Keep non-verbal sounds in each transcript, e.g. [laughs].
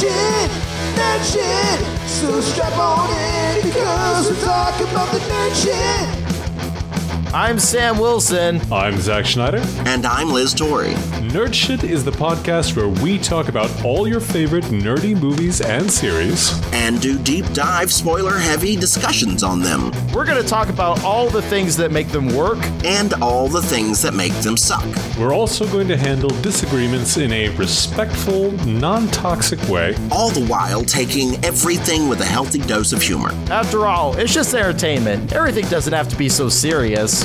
shit, nerd shit. So strap on in because we're talking about the nerd shit. I'm Sam Wilson. I'm Zach Schneider. And I'm Liz Torrey. Nerd Shit is the podcast where we talk about all your favorite nerdy movies and series. And do deep dive, spoiler heavy discussions on them. We're going to talk about all the things that make them work and all the things that make them suck. We're also going to handle disagreements in a respectful, non toxic way. All the while taking everything with a healthy dose of humor. After all, it's just entertainment. Everything doesn't have to be so serious.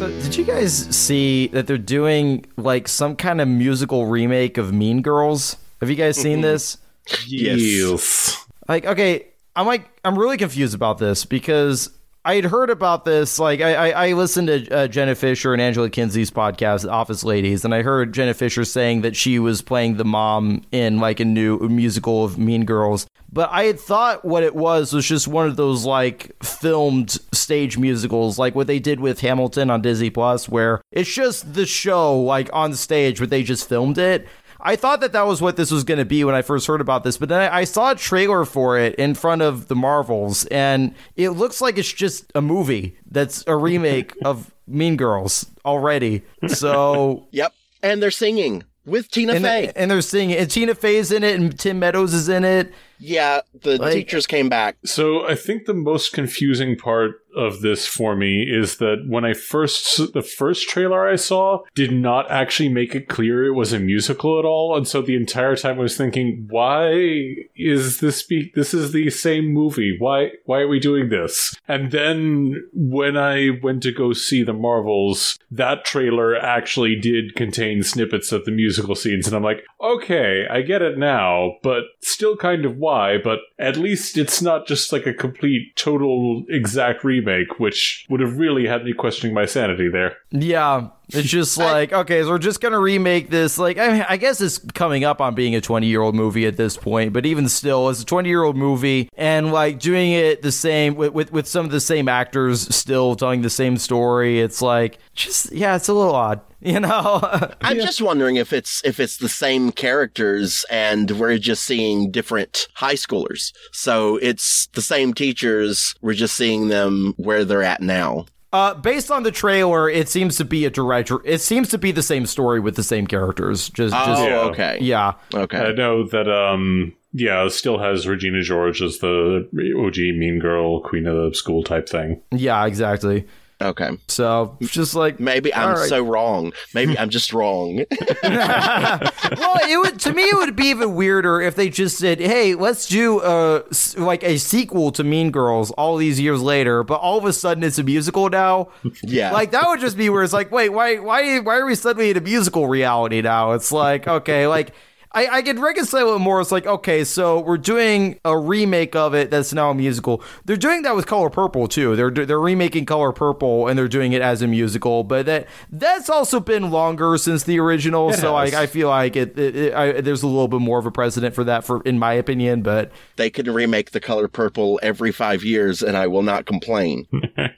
So, did you guys see that they're doing like some kind of musical remake of Mean Girls? Have you guys seen this? yes. Like, okay, I'm like, I'm really confused about this because I had heard about this. Like, I, I, I listened to uh, Jenna Fischer and Angela Kinsey's podcast, Office Ladies, and I heard Jenna Fischer saying that she was playing the mom in like a new musical of Mean Girls. But I had thought what it was was just one of those like filmed stage musicals, like what they did with Hamilton on Disney Plus, where it's just the show like on stage, but they just filmed it. I thought that that was what this was going to be when I first heard about this, but then I, I, saw a trailer for it in front of the Marvels, and it looks like it's just a movie that's a remake [laughs] of Mean Girls already. So, [laughs] yep, and they're singing with Tina and, Fey, and they're singing, and Tina Fey's in it, and Tim Meadows is in it. Yeah, the like, teachers came back. So I think the most confusing part of this for me is that when I first the first trailer I saw did not actually make it clear it was a musical at all, and so the entire time I was thinking, why is this be this is the same movie? Why why are we doing this? And then when I went to go see the Marvels, that trailer actually did contain snippets of the musical scenes, and I'm like, okay, I get it now, but still kind of why, but at least it's not just like a complete total exact remake, which would have really had me questioning my sanity there. Yeah. It's just [laughs] like, okay, so we're just going to remake this. Like, I, I, guess it's coming up on being a 20 year old movie at this point, but even still, it's a 20 year old movie and like doing it the same with, with, with some of the same actors still telling the same story. It's like, just, yeah, it's a little odd. [laughs] You know, [laughs] I'm yeah. just wondering if it's if it's the same characters and we're just seeing different high schoolers. So it's the same teachers. We're just seeing them where they're at now. Uh, based on the trailer, it seems to be a direct. It seems to be the same story with the same characters. Just, oh, just okay, yeah, okay. I know that. Um, yeah, still has Regina George as the OG Mean Girl, Queen of the School type thing. Yeah, exactly. Okay. So just like maybe I'm right. so wrong. Maybe I'm just wrong. [laughs] well, it would to me it would be even weirder if they just said, "Hey, let's do a like a sequel to Mean Girls all these years later," but all of a sudden it's a musical now. Yeah. Like that would just be where it's like, "Wait, why why why are we suddenly in a musical reality now?" It's like, okay, like I, I can reconcile it more. It's like, okay, so we're doing a remake of it that's now a musical. They're doing that with Color Purple too. They're they're remaking Color Purple and they're doing it as a musical. But that that's also been longer since the original. It so I, I feel like it, it, it I, there's a little bit more of a precedent for that, for in my opinion. But they can remake the Color Purple every five years, and I will not complain. [laughs] I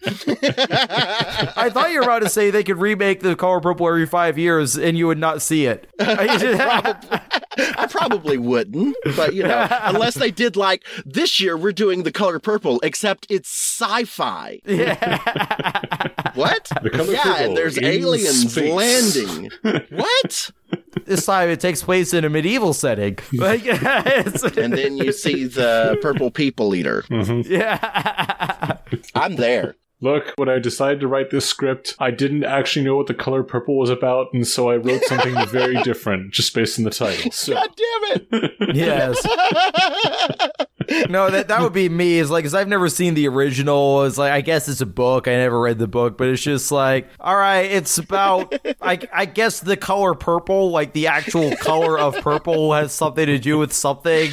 thought you were about to say they could remake the Color Purple every five years, and you would not see it. [laughs] [laughs] I probably wouldn't, but you know, unless they did like this year, we're doing the color purple, except it's sci-fi. Yeah. what? yeah, and there's aliens space. landing. what? This time it takes place in a medieval setting. Like, [laughs] and then you see the purple people eater. Mm-hmm. Yeah. I'm there look, when I decided to write this script, I didn't actually know what the color purple was about, and so I wrote something [laughs] very different just based on the title. So. God damn it! [laughs] [laughs] yes. No, that that would be me. Is like, cause I've never seen the original. It's like, I guess it's a book. I never read the book, but it's just like, all right, it's about, I, I guess the color purple, like the actual color of purple, has something to do with something.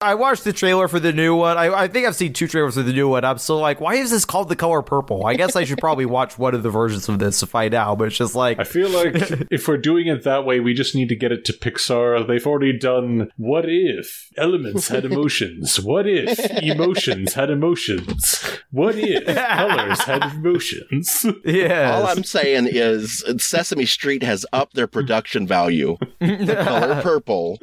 I watched the trailer for the new one. I, I think I've seen two trailers for the new one. I'm still like, why is this called the color purple? purple. I guess I should probably watch one of the versions of this to find out, but it's just like I feel like [laughs] if we're doing it that way, we just need to get it to Pixar. They've already done what if elements had [laughs] emotions? What if emotions had emotions? What if colors had [laughs] emotions? Yeah. All I'm saying is Sesame Street has upped their production value. The color [laughs] purple.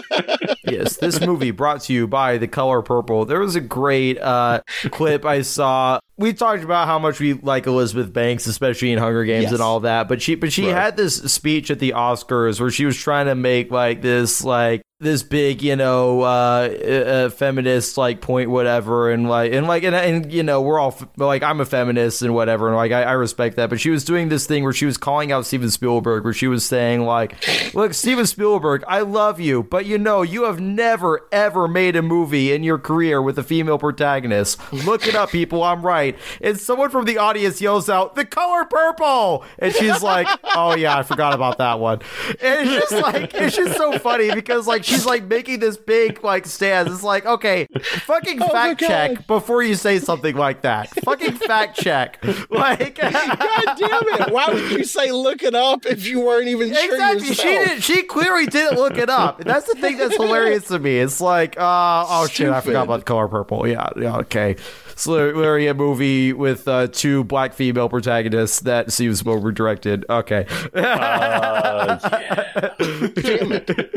[laughs] yes, this movie brought to you by The Color Purple. There was a great uh, clip I saw. We talked about how much we like Elizabeth Banks, especially in Hunger Games Yes. and all that. But she, but she had this speech at the Oscars where she was trying to make like this, like this big, you know, uh, uh, feminist like point, whatever, and like, and like, and, and you know, we're all f- like, I'm a feminist and whatever, and like, I, I respect that. But she was doing this thing where she was calling out Steven Spielberg, where she was saying like, look, Steven Spielberg, I love you, but you know, you have never ever made a movie in your career with a female protagonist. Look it up, people. I'm right. And someone from the audience yells out, "The color purple," and she's like, "Oh yeah, I forgot about that one." And it's just like, it's just so funny because like she's like making this big like stance. It's like, okay, fucking [laughs] fact check before you say something like that. Fucking fact check, [laughs] like. God damn it. Why would you say look it up if you weren't even sure Exactly. yourself? She did. She clearly didn't look it up. That's the thing that's hilarious to me. It's like, uh, oh shit, I forgot about the color purple. Yeah, yeah, okay. So literally a movie with uh, two black female protagonists that Steven Spielberg directed. Okay. [laughs] Damn it.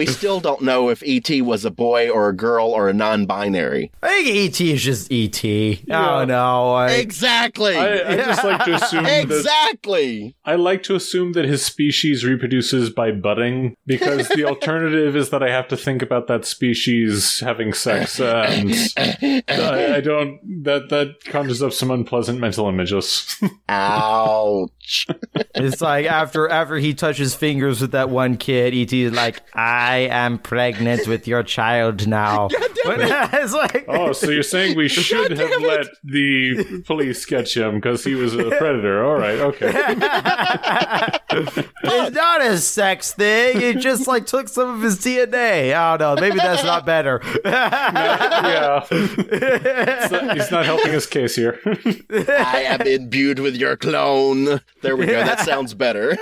And we still don't know if E.T. was a boy or a girl or a non binary. I think E.T. is just E.T. I don't know. I, Exactly. I, I just like to assume that exactly. I like to assume that his species reproduces by budding because the [laughs] alternative is that I have to think about that species having sex and I, I don't that that conjures up some unpleasant mental images. [laughs] Ouch. it's like after after he touches fingers with that one kid, E.T. is like, I am pregnant with your child now. [laughs] But [laughs] it's like, oh, so you're saying we [laughs] should have let the police catch him because he was a predator? All right, okay. It's not a sex thing. It just like took some of his DNA. I don't know. Maybe that's not better. yeah, It's not- he's not helping his case here. I am imbued with your clone. There we go. That sounds better.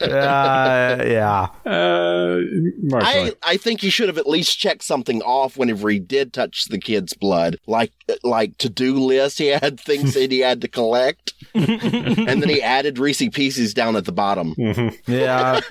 uh, yeah. uh, Uh, Mark, I, I think he should have at least checked something off whenever he did touch the kid's blood, like like to do list. He had things that he had to collect, [laughs] and then he added Reese Pieces down at the bottom. Mm-hmm. Yeah. [laughs]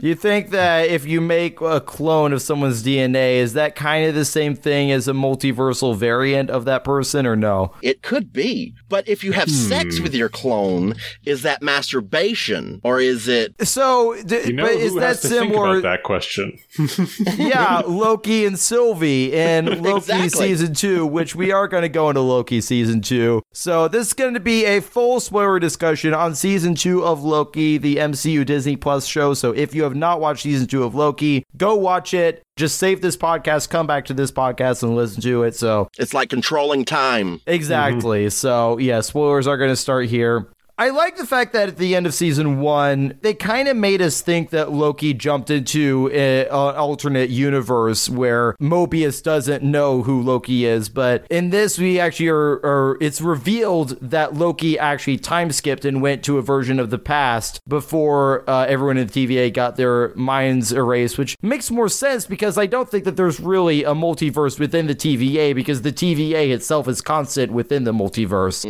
You think that if you make a clone of someone's DNA, is that kind of the same thing as a multiversal variant of that person, or no? It could be, but if you have hmm. sex with your clone, is that masturbation or is it? So, d- you know but who is that has to think similar? About that question? [laughs] yeah, Loki and Sylvie in [laughs] Loki Exactly. season two, which we are going to go into Loki season two. So this is going to be a full spoiler discussion on season two of Loki, the MCU Disney Plus show. So if you have not watched season two of Loki, go watch it. Just save this podcast, come back to this podcast and listen to it. So It's like controlling time. Exactly. Mm-hmm. So, yeah, spoilers are going to start here. I like the fact that at the end of season one, they kind of made us think that Loki jumped into an alternate universe where Mobius doesn't know who Loki is. But in this, we actually are, are it's revealed that Loki actually time skipped and went to a version of the past before uh, everyone in the TVA got their minds erased, which makes more sense because I don't think that there's really a multiverse within the TVA because the TVA itself is constant within the multiverse.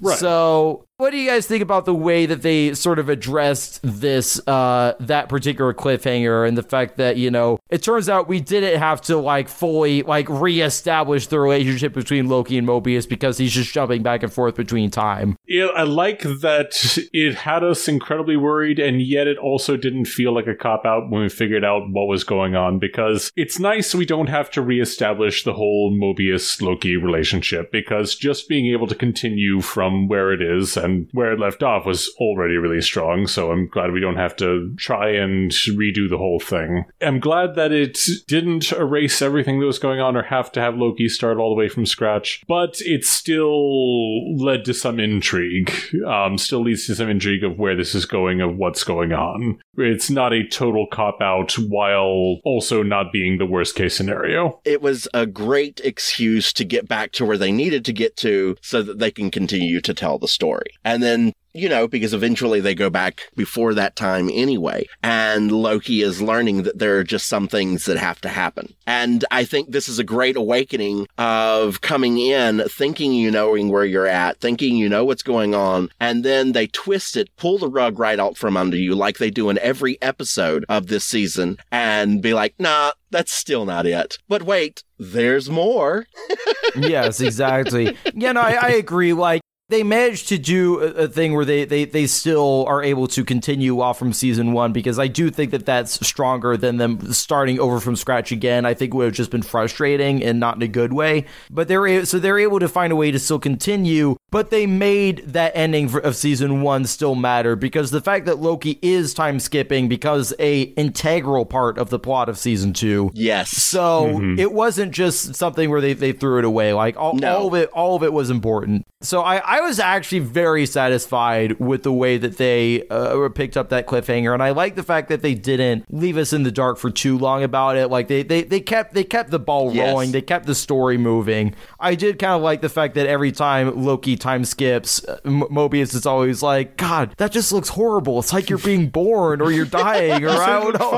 Right. So, what do you guys think about the way that they sort of addressed this, uh, that particular cliffhanger, and the fact that you know it turns out we didn't have to like fully like reestablish the relationship between Loki and Mobius because he's just jumping back and forth between time. Yeah, I like that it had us incredibly worried, and yet it also didn't feel like a cop out when we figured out what was going on. Because it's nice we don't have to reestablish the whole Mobius Loki relationship, because just being able to continue from where it is and where it left off was already really strong. So I'm glad we don't have to try and redo the whole thing. I'm glad that it didn't erase everything that was going on or have to have Loki start all the way from scratch, but it still led to some intrigue. Um, still leads to some intrigue of where this is going, of what's going on. It's not a total cop out while also not being the worst case scenario. It was a great excuse to get back to where they needed to get to so that they can continue to tell the story. And then you know, because eventually they go back before that time anyway. And Loki is learning that there are just some things that have to happen. And I think this is a great awakening of coming in, thinking you knowing where you're at, thinking you know what's going on, and then they twist it, pull the rug right out from under you like they do in every episode of this season and be like, nah, that's still not it. But wait, there's more. [laughs] yes, exactly. Yeah, no, I, I agree. Like they managed to do a, a, thing where they, they they still are able to continue off from season one because I do think that that's stronger than them starting over from scratch again. I think it would have just been frustrating and not in a good way. But they're so they're able to find a way to still continue. But they made that ending of season one still matter because the fact that Loki is time skipping because a integral part of the plot of season two. Yes. So mm-hmm. it wasn't just something where they, they threw it away. Like all, no. all of it all of it was important. So I, I was actually very satisfied with the way that they uh, picked up that cliffhanger, and I like the fact that they didn't leave us in the dark for too long about it. Like they they, they kept they kept the ball yes. rolling, they kept the story moving. I did kind of like the fact that every time Loki time skips, uh, M- Mobius is always like, "God, that just looks horrible. It's like you're being born or you're dying or [laughs] I don't know."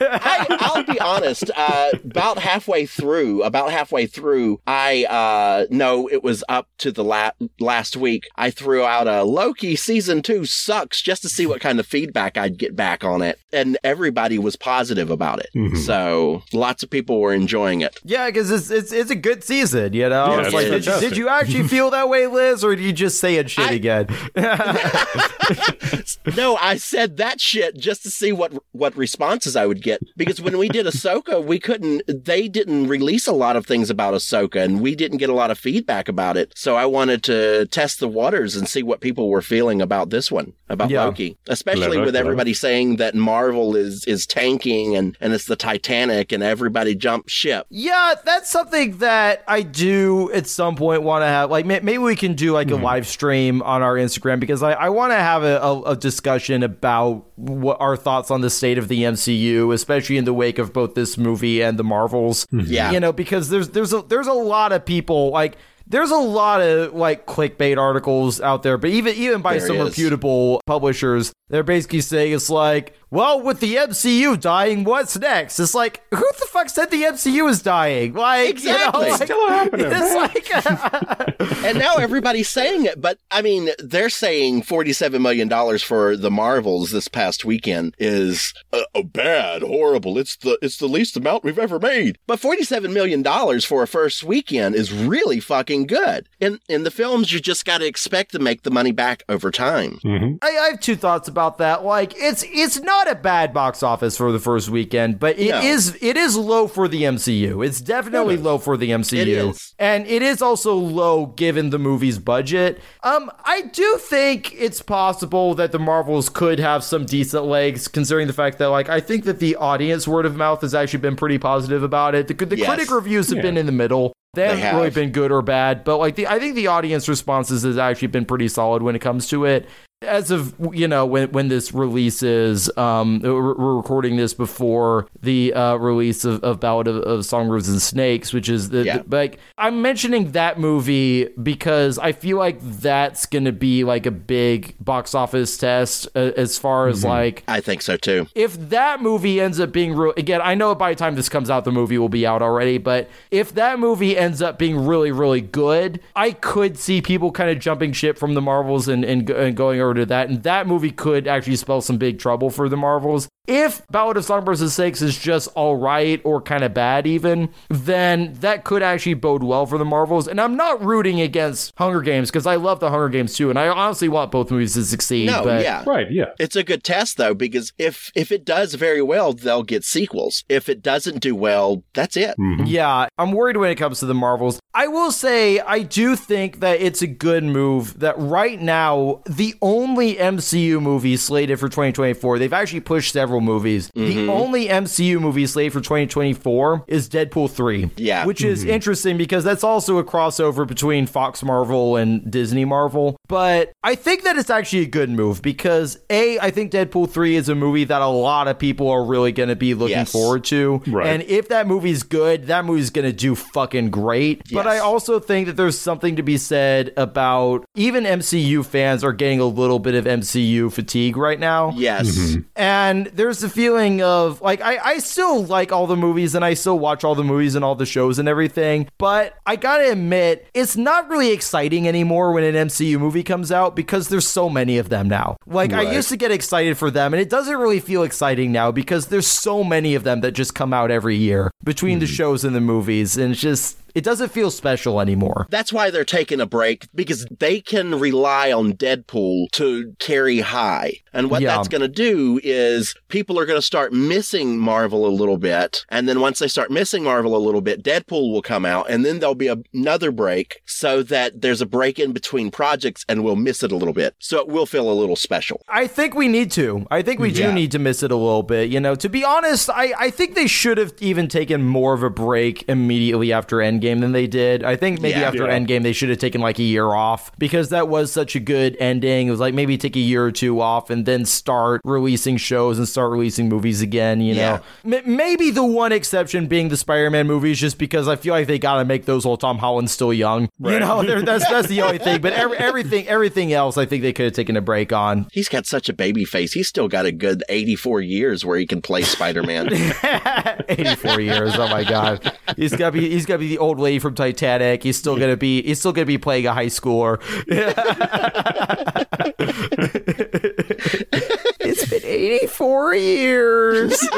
I, will [laughs] be honest. Uh, about halfway through, about halfway through, I uh, know it was up to the last last week, I threw out a Loki season two sucks just to see what kind of feedback I'd get back on it. And everybody was positive about it. Mm-hmm. So lots of people were enjoying it. Yeah, because it's, it's, it's a good season, you know? Yeah, like, did, you, did, you, actually feel that way, Liz, or did you just say it shit I, again? [laughs] no, I said that shit just to see what, what responses I would get. Because when we did Ahsoka, we couldn't, they didn't release a lot of things about Ahsoka, and we didn't get a lot of feedback about it. So I wanted to test the waters and see what people were feeling about this one, about yeah. Loki, especially clever, with everybody clever. saying that Marvel is is tanking and and it's the Titanic and everybody jumped ship. Yeah, that's something that I do at some point want to have. Like maybe we can do like a mm live stream on our Instagram because I, I want to have a, a, a discussion about what our thoughts on the state of the MCU, especially in the wake of both this movie and the Marvels. Yeah, you know, because there's there's a there's a lot of people like there's a lot of like clickbait articles out there, but even even by there some reputable publishers, they're basically saying it's like well, with the MCU dying, what's next? It's like, who the fuck said the MCU is dying? Like, exactly. You know, like, still happening. It's like, [laughs] and now everybody's saying it, but I mean, they're saying forty-seven million dollars for the Marvels this past weekend is a, a bad, horrible. It's the it's the least amount we've ever made. But forty-seven million dollars for a first weekend is really fucking good. In in the films, you just got to expect to make the money back over time. Mm-hmm. I, I have two thoughts about that. Like, it's it's not not a bad box office for the first weekend, but it no. is it is low for the MCU. It's definitely low for the MCU. And it is also low given the movie's budget. Um I do think it's possible that the Marvels could have some decent legs considering the fact that like I think that the audience word of mouth has actually been pretty positive about it. The, the yes. critic reviews have yeah. been in the middle. They haven't have. really been good or bad, but like the I think the audience responses has actually been pretty solid when it comes to it as of you know when when this releases um we're recording this before the uh release of, of ballad of, of songbirds and snakes which is the, yeah. the, like i'm mentioning that movie because i feel like that's gonna be like a big box office test uh, as far as mm-hmm. like i think so too if that movie ends up being real again i know by the time this comes out the movie will be out already but if that movie ends up being really really good i could see people kind of jumping ship from the marvels and and, and going over to that, and that movie could actually spell some big trouble for the Marvels. If Ballad of Songbirds and Snakes is just all right or kind of bad, even, then that could actually bode well for the Marvels. And I'm not rooting against Hunger Games because I love the Hunger Games too, and I honestly want both movies to succeed. No, but... yeah, right, yeah. It's a good test though because if if it does very well, they'll get sequels. If it doesn't do well, that's it. Mm-hmm. Yeah, I'm worried when it comes to the Marvels. I will say I do think that it's a good move that right now the only MCU movie slated for 2024 they've actually pushed several Marvel movies. The mm-hmm. only MCU movie slated for 2024 is Deadpool 3. Yeah. Which is mm-hmm. interesting because that's also a crossover between Fox Marvel and Disney Marvel. But I think that it's actually a good move because A, I think Deadpool 3 is a movie that a lot of people are really going to be looking Yes. forward to. Right. And if that movie's good, that movie's going to do fucking great. But I also think that there's something to be said about even MCU fans are getting a little bit of MCU fatigue right now. Yes. Mm-hmm. And there's the feeling of like I, I still like all the movies and I still watch all the movies and all the shows and everything, but I gotta admit, it's not really exciting anymore when an MCU movie comes out because there's so many of them now. Like I used to get excited for them, and it doesn't really feel exciting now because there's so many of them that just come out every year between the hmm. shows and the movies, and it's just it doesn't feel special anymore. That's why they're taking a break because they can rely on Deadpool to carry high. And what Yeah. that's going to do is people are going to start missing Marvel a little bit. And then once they start missing Marvel a little bit, Deadpool will come out and then there'll be a- another break so that there's a break in between projects and we'll miss it a little bit. So it will feel a little special. I think we need to. I think we do need to miss it a little bit. You know, to be honest, I, I think they should have even taken more of a break immediately after Endgame than they did. I think maybe Yeah. after Yeah. Endgame they should have taken like a year off because that was such a good ending. It was like maybe take a year or two off and then start releasing shows and start releasing movies again. You Yeah. know, M- maybe the one exception being the Spider-Man movies, just because I feel like they got to make those while Tom Holland's still young. You know, that's that's the only thing. But every, [laughs] everything everything else, I think they could have taken a break on. He's got such a baby face. He's still got a good 84 years where he can play Spider-Man. [laughs] 84 years. Oh my god. He's got to be he's got to be the old lady from Titanic. He's still going to be he's still to be playing a high schooler. [laughs] it's been 84 years.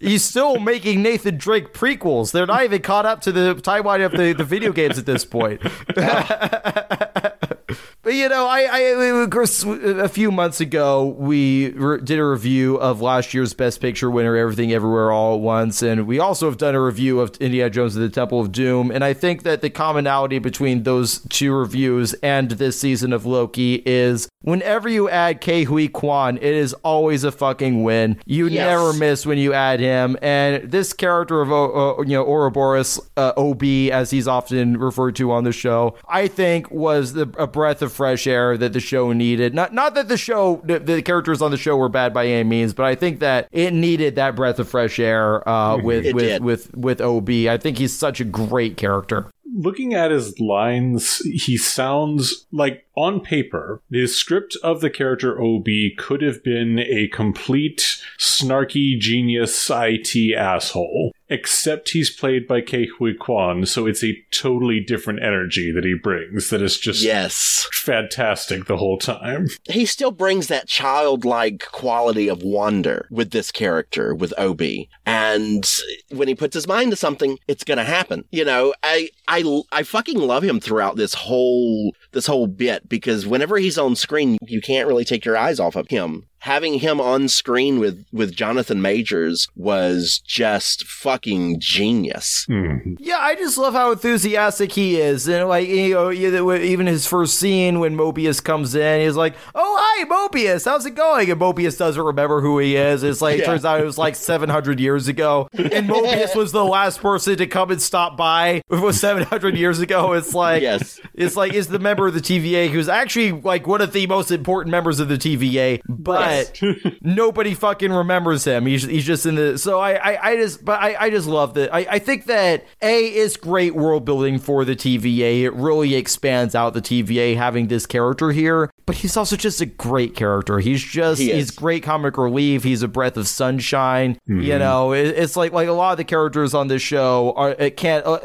He's still making Nathan Drake prequels. They're not even caught up to the timeline of the, the video games at this point. [laughs] But you know, I, I of course a few months ago we re- did a review of last year's Best Picture winner, Everything Everywhere All at Once, and we also have done a review of Indiana Jones and the Temple of Doom. And I think that the commonality between those two reviews and this season of Loki is whenever you add Ke Huy Quan, it is always a fucking win. You Yes. never miss when you add him. And this character of uh, you know Ouroboros uh, Ob, as he's often referred to on the show, I think was the, a breath of fresh air that the show needed. Not not that the show the, the characters on the show were bad by any means, but I think that it needed that breath of fresh air uh, with It with, with with Ob. I think he's such a great character. looking at his lines, he sounds like on paper, the script of the character OB could have been a complete snarky genius IT asshole. Except he's played by Ke Huy Quan, so it's a totally different energy that he brings that is just yes. fantastic the whole time. he still brings that childlike quality of wonder with this character with Obi. And when he puts his mind to something, it's going to happen. You know, I, I, I fucking love him throughout this whole, this whole bit because whenever he's on screen, you can't really take your eyes off of him. Having him on screen with, with Jonathan Majors was just fucking genius. Mm-hmm. Yeah, I just love how enthusiastic he is, and like you know, even his first scene when Mobius comes in, he's like, "Oh, hi, Mobius, how's it going?" And Mobius doesn't remember who he is. It's like it turns out it was like 700 years ago, and [laughs] Mobius was the last person to come and stop by. It [laughs] was 700 years ago. It's like, Yes. it's like is the member of the TVA who's actually like one of the most important members of the TVA, but [laughs] nobody fucking remembers him. He's, he's just in the so I I, I just but I, I just love that. I, I think that a is great world building for the TVA. It really expands out the TVA having this character here, but he's also just a great character. He's just He he's great comic relief. He's a breath of sunshine. You know, it, it's like like a lot of the characters on this show are it can't uh,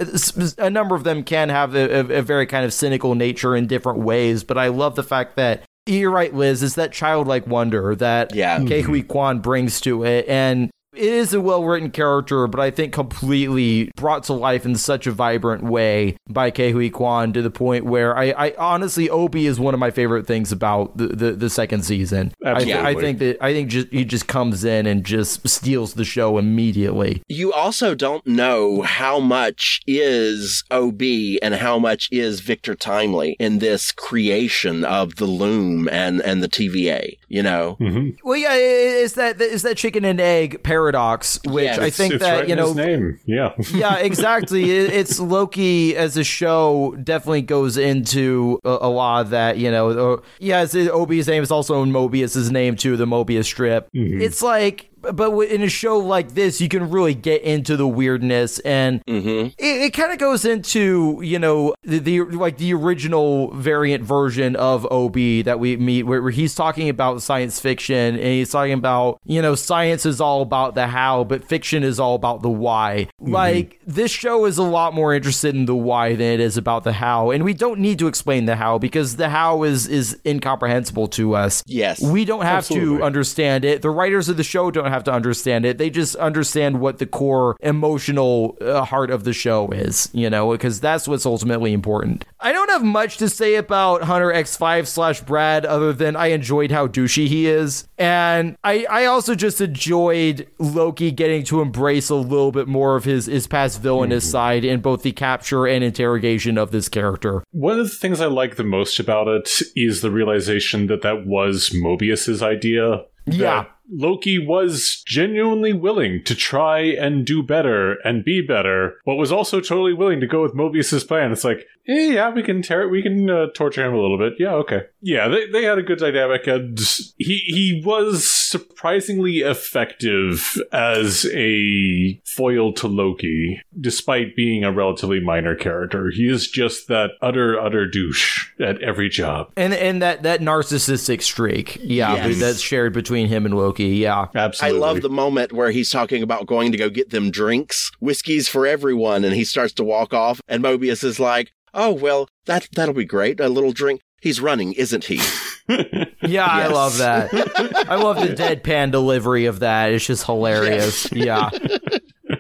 a number of them can have a, a, a very kind of cynical nature in different ways, but I love the fact that you're right, Liz. Is that childlike wonder that Yeah. Ke Huy mm-hmm. Quan brings to it, and it is a well written character, but I think completely brought to life in such a vibrant way by Ke Quan to the point where I, I honestly Obi is one of my favorite things about the, the, the second season. I, Absolutely. I think that I think just he just comes in and just steals the show immediately. You also don't know how much is OB and how much is Victor Timely in this creation of the loom and, and the TVA, you know? Mm-hmm. Well, yeah, it- it's that it's that chicken and egg paradox, which Yes. I think it's that right you know his name. Yeah. [laughs] yeah, exactly. It, it's Loki as a show definitely goes into a, a lot of that. You know, uh, yeah, it's, Obi's name is also Mobius's name too. The Mobius strip. It's like. But in a show like this, you can really get into the weirdness, and mm-hmm. it, it kind of goes into you know the, the like the original variant version of Ob that we meet, where, where he's talking about science fiction, and he's talking about you know science is all about the how, but fiction is all about the why. Mm-hmm. Like this show is a lot more interested in the why than it is about the how, and we don't need to explain the how because the how is is incomprehensible to us. Yes. We don't have to understand it. The writers of the show don't have to understand it. They just understand what the core emotional uh, heart of the show is, you know, because that's what's ultimately important. I don't have much to say about Hunter X5 slash Brad other than I enjoyed how douchey he is. And I, I also just enjoyed Loki getting to embrace a little bit more of his, his past villainous side in both the capture and interrogation of this character. One of the things I like the most about it is the realization that that was Mobius's idea. Yeah. Loki was genuinely willing to try and do better and be better, but was also totally willing to go with Mobius's plan. It's like, eh, yeah, we can tear, it we can uh, torture him a little bit. Yeah, okay. Yeah, they, they had a good dynamic, and he he was surprisingly effective as a foil to Loki, despite being a relatively minor character. He is just that utter utter douche at every job. And and that, that narcissistic streak, yeah, Yes. that's shared between him and Loki, yeah. Absolutely. I love the moment where he's talking about going to go get them drinks, whiskeys for everyone, and he starts to walk off, and Mobius is like, "Oh well, that that'll be great. A little drink." He's running, isn't he? [laughs] Yeah, I love that. I love the [laughs] deadpan delivery of that. It's just hilarious. Yeah. [laughs]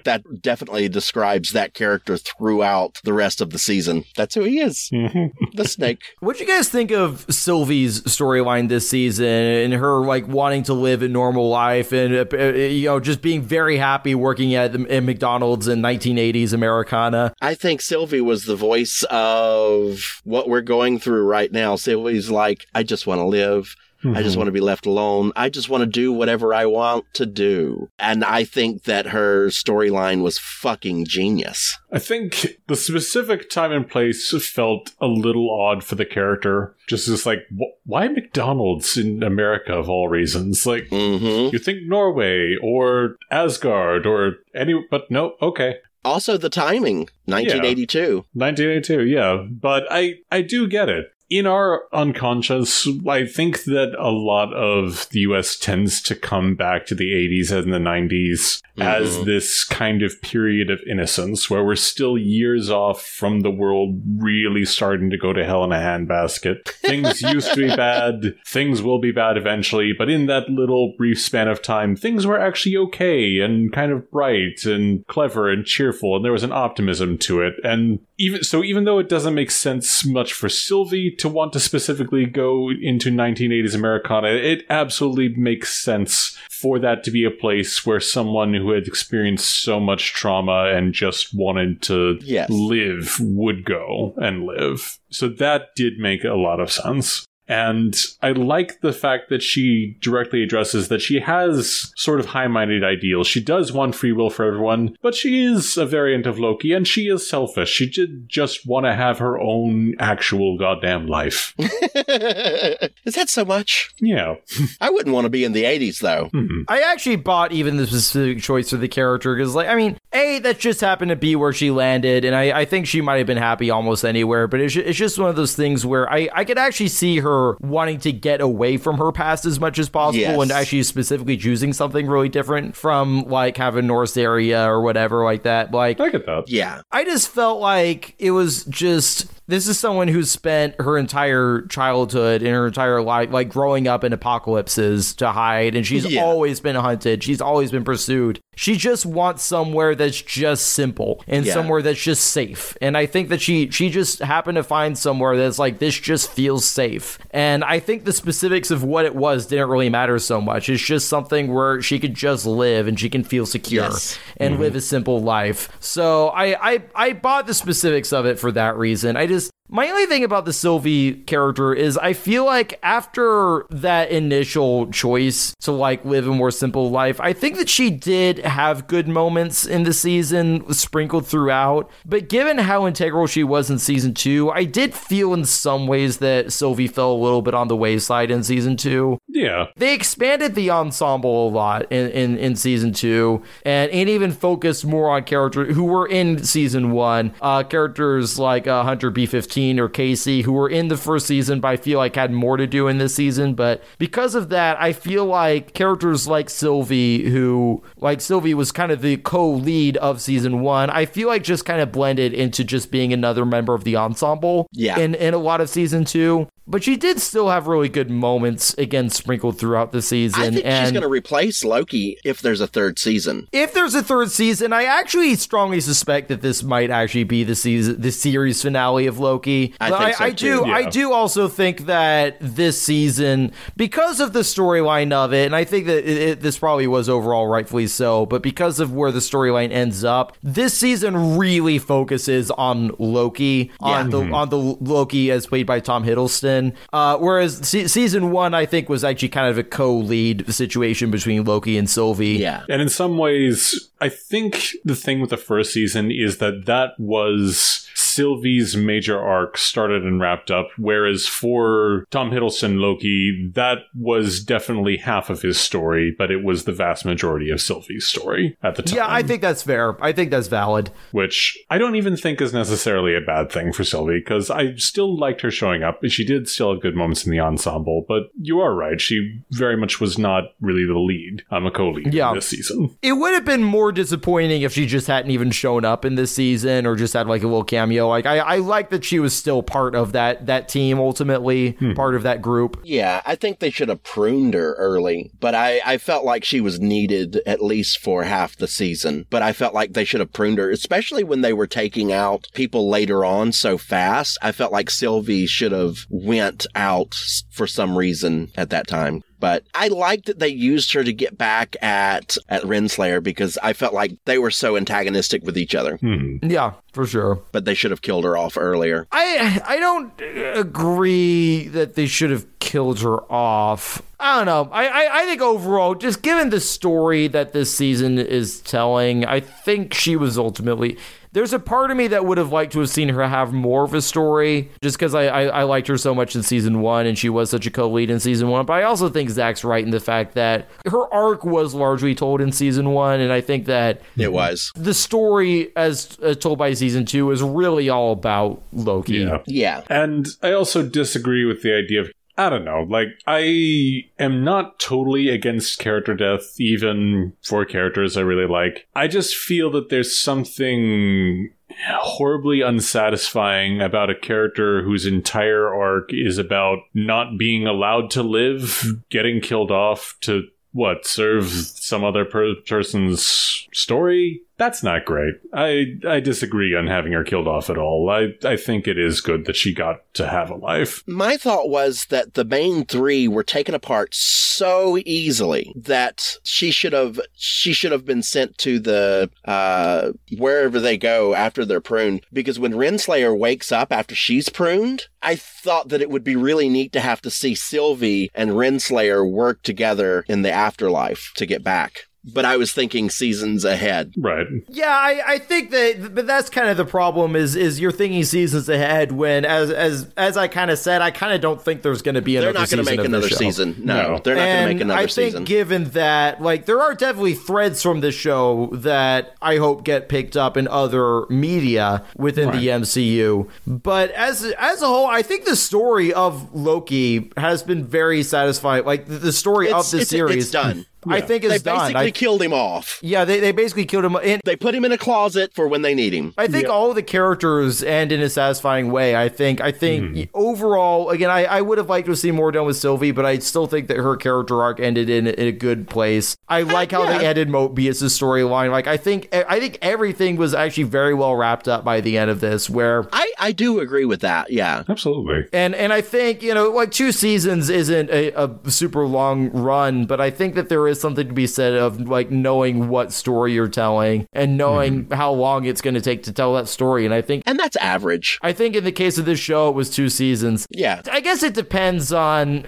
that definitely describes that character throughout the rest of the season. That's who he is. the snake. [laughs] What do you guys think of Sylvie's storyline this season and her like wanting to live a normal life and uh, uh, you know just being very happy working at, at McDonald's in 1980s Americana? I think Sylvie was the voice of what we're going through right now. Sylvie's like, I just want to live. I just want to be left alone. I just want to do whatever I want to do. And I think that her storyline was fucking genius. I think the specific time and place felt a little odd for the character. Just as like, wh- why McDonald's in America of all reasons? Like, hmm you think Norway or Asgard or any, but no, okay. Also, the timing 1982. 1982, yeah. But I, I do get it. In our unconscious, I think that a lot of the US tends to come back to the 80s and the 90s as Mhm. this kind of period of innocence where we're still years off from the world really starting to go to hell in a handbasket. Things used to be [laughs] bad, things will be bad eventually, but in that little brief span of time, things were actually okay and kind of bright and clever and cheerful, and there was an optimism to it. And even so, even though it doesn't make sense much for Sylvie to want to specifically go into 1980s Americana, it absolutely makes sense for that to be a place where someone who had experienced so much trauma and just wanted to Yes. live would go and live. So that did make a lot of sense. And I like the fact that she directly addresses that she has sort of high minded ideals. She does want free will for everyone, but she is a variant of Loki and she is selfish. She did just want to have her own actual goddamn life. [laughs] is that so much? yeah. I wouldn't want to be in the 80s, though. Hmm. I actually bought even the specific choice for the character because, like, I mean, A, that just happened to be where she landed, and I, I think she might have been happy almost anywhere, but it's, it's just one of those things where I, I could actually see her wanting to get away from her past as much as possible Yes. and actually specifically choosing something really different from, like, kind of a Norse area or whatever like that. Like, I get that. Yeah. I just felt like it was just this is someone who's spent her entire childhood and her entire life like growing up in apocalypses to hide and she's Yeah. always been hunted she's always been pursued she just wants somewhere that's just simple and Yeah. somewhere that's just safe and i think that she she just happened to find somewhere that's like this just feels safe and i think the specifics of what it was didn't really matter so much it's just something where she could just live and she can feel secure Yes. and mm-hmm. live a simple life. So I, I I bought the specifics of it for that reason. I just is my only thing about the Sylvie character is I feel like after that initial choice to like live a more simple life, I think that she did have good moments in the season sprinkled throughout. But given how integral she was in season two, I did feel in some ways that Sylvie fell a little bit on the wayside in season two Yeah. they expanded the ensemble a lot in, in, in season two and, and even focused more on characters who were in season one uh, characters like uh, hunter b15 or casey who were in the first season but i feel like had more to do in this season but because of that i feel like characters like sylvie who like sylvie was kind of the co-lead of season one i feel like just kind of blended into just being another member of the ensemble Yeah. in, in a lot of season two but she did still have really good moments again sprinkled throughout the season. I think and she's going to replace Loki if there's a third season. if there's a third season, I actually strongly suspect that this might actually be the season, the series finale of Loki. I think so I, do, I do also think that this season, because of the storyline of it, and I think that it, it, this probably was overall rightfully so, but because of where the storyline ends up, this season really focuses on Loki, on the mm-hmm. on the Loki as played by Tom Hiddleston. Uh, whereas se- season one, I think, was actually kind of a co-lead situation between Loki and Sylvie. Yeah. And in some ways, I think the thing with the first season is that that was Sylvie's major arc started and wrapped up, whereas for Tom Hiddleston Loki, that was definitely half of his story, but it was the vast majority of Sylvie's story at the time. Yeah, I think that's fair. I think that's valid. which I don't even think is necessarily a bad thing for Sylvie because I still liked her showing up. She did still have good moments in the ensemble, but you are right. She very much was not really the lead. I'm a co-lead Yeah. this season. It would have been more disappointing if she just hadn't even shown up in this season or just had like a little cameo. Like I, I like that she was still part of that that team ultimately, hmm. part of that group. Yeah, I think they should have pruned her early, but I, I felt like she was needed at least for half the season. But I felt like they should have pruned her, especially when they were taking out people later on so fast. I felt like Sylvie should have went out for some reason at that time. But I liked that they used her to get back at at Renslayer because I felt like they were so antagonistic with each other. Hmm. Yeah, for sure. But they should have killed her off earlier. I I don't agree that they should have killed her off. I don't know. I, I, I think overall, just given the story that this season is telling, I think she was ultimately. There's a part of me that would have liked to have seen her have more of a story, just because I, I, I liked her so much in season one and she was such a co lead in season one. But I also think Zach's right in the fact that her arc was largely told in season one. And I think that It was. the story, as uh, told by season two, is really all about Loki. Yeah. Yeah. And I also disagree with the idea of I don't know. Like, I am not totally against character death, even for characters I really like. I just feel that there's something horribly unsatisfying about a character whose entire arc is about not being allowed to live, getting killed off to what serve some other per- person's story that's not great i i disagree on having her killed off at all i i think it is good that she got to have a life My thought was that the main three were taken apart so easily that she should have she should have been sent to the uh wherever they go after they're pruned. Because when Renslayer wakes up after she's pruned, I thought that it would be really neat to have to see Sylvie and Renslayer work together in the afterlife to get back. But I was thinking seasons ahead. right Yeah, I, I think that, but that's kind of the problem. Is is you're thinking seasons ahead when, as as as I kind of said, I kind of don't think there's going to be another season. They're not going to make another season. No, No. they're not going to make another season. I think, season. given that, like, there are definitely threads from this show that I hope get picked up in other media within the MCU. But as as a whole, I think the story of Loki has been very satisfying. Like the, the story It's- of the it's- series, it's done. I think They is done. basically I, killed him off. yeah, they, they basically killed him. And They put him in a closet for when they need him. I think all the characters end in a satisfying way. I think I think mm-hmm. overall, again, I, I would have liked to see more done with Sylvie, but I still think that her character arc ended in, in a good place. I like how they yeah. ended Mobius' storyline. Like I think I think everything was actually very well wrapped up by the end of this. Where I, I do agree with that. Yeah. Absolutely. and and I think you know like two seasons isn't a, a super long run, but I think that there is something to be said of like knowing what story you're telling and knowing mm-hmm. how long it's going to take to tell that story. And I think And that's average. I think in the case of this show, it was two seasons. Yeah. I guess it depends on.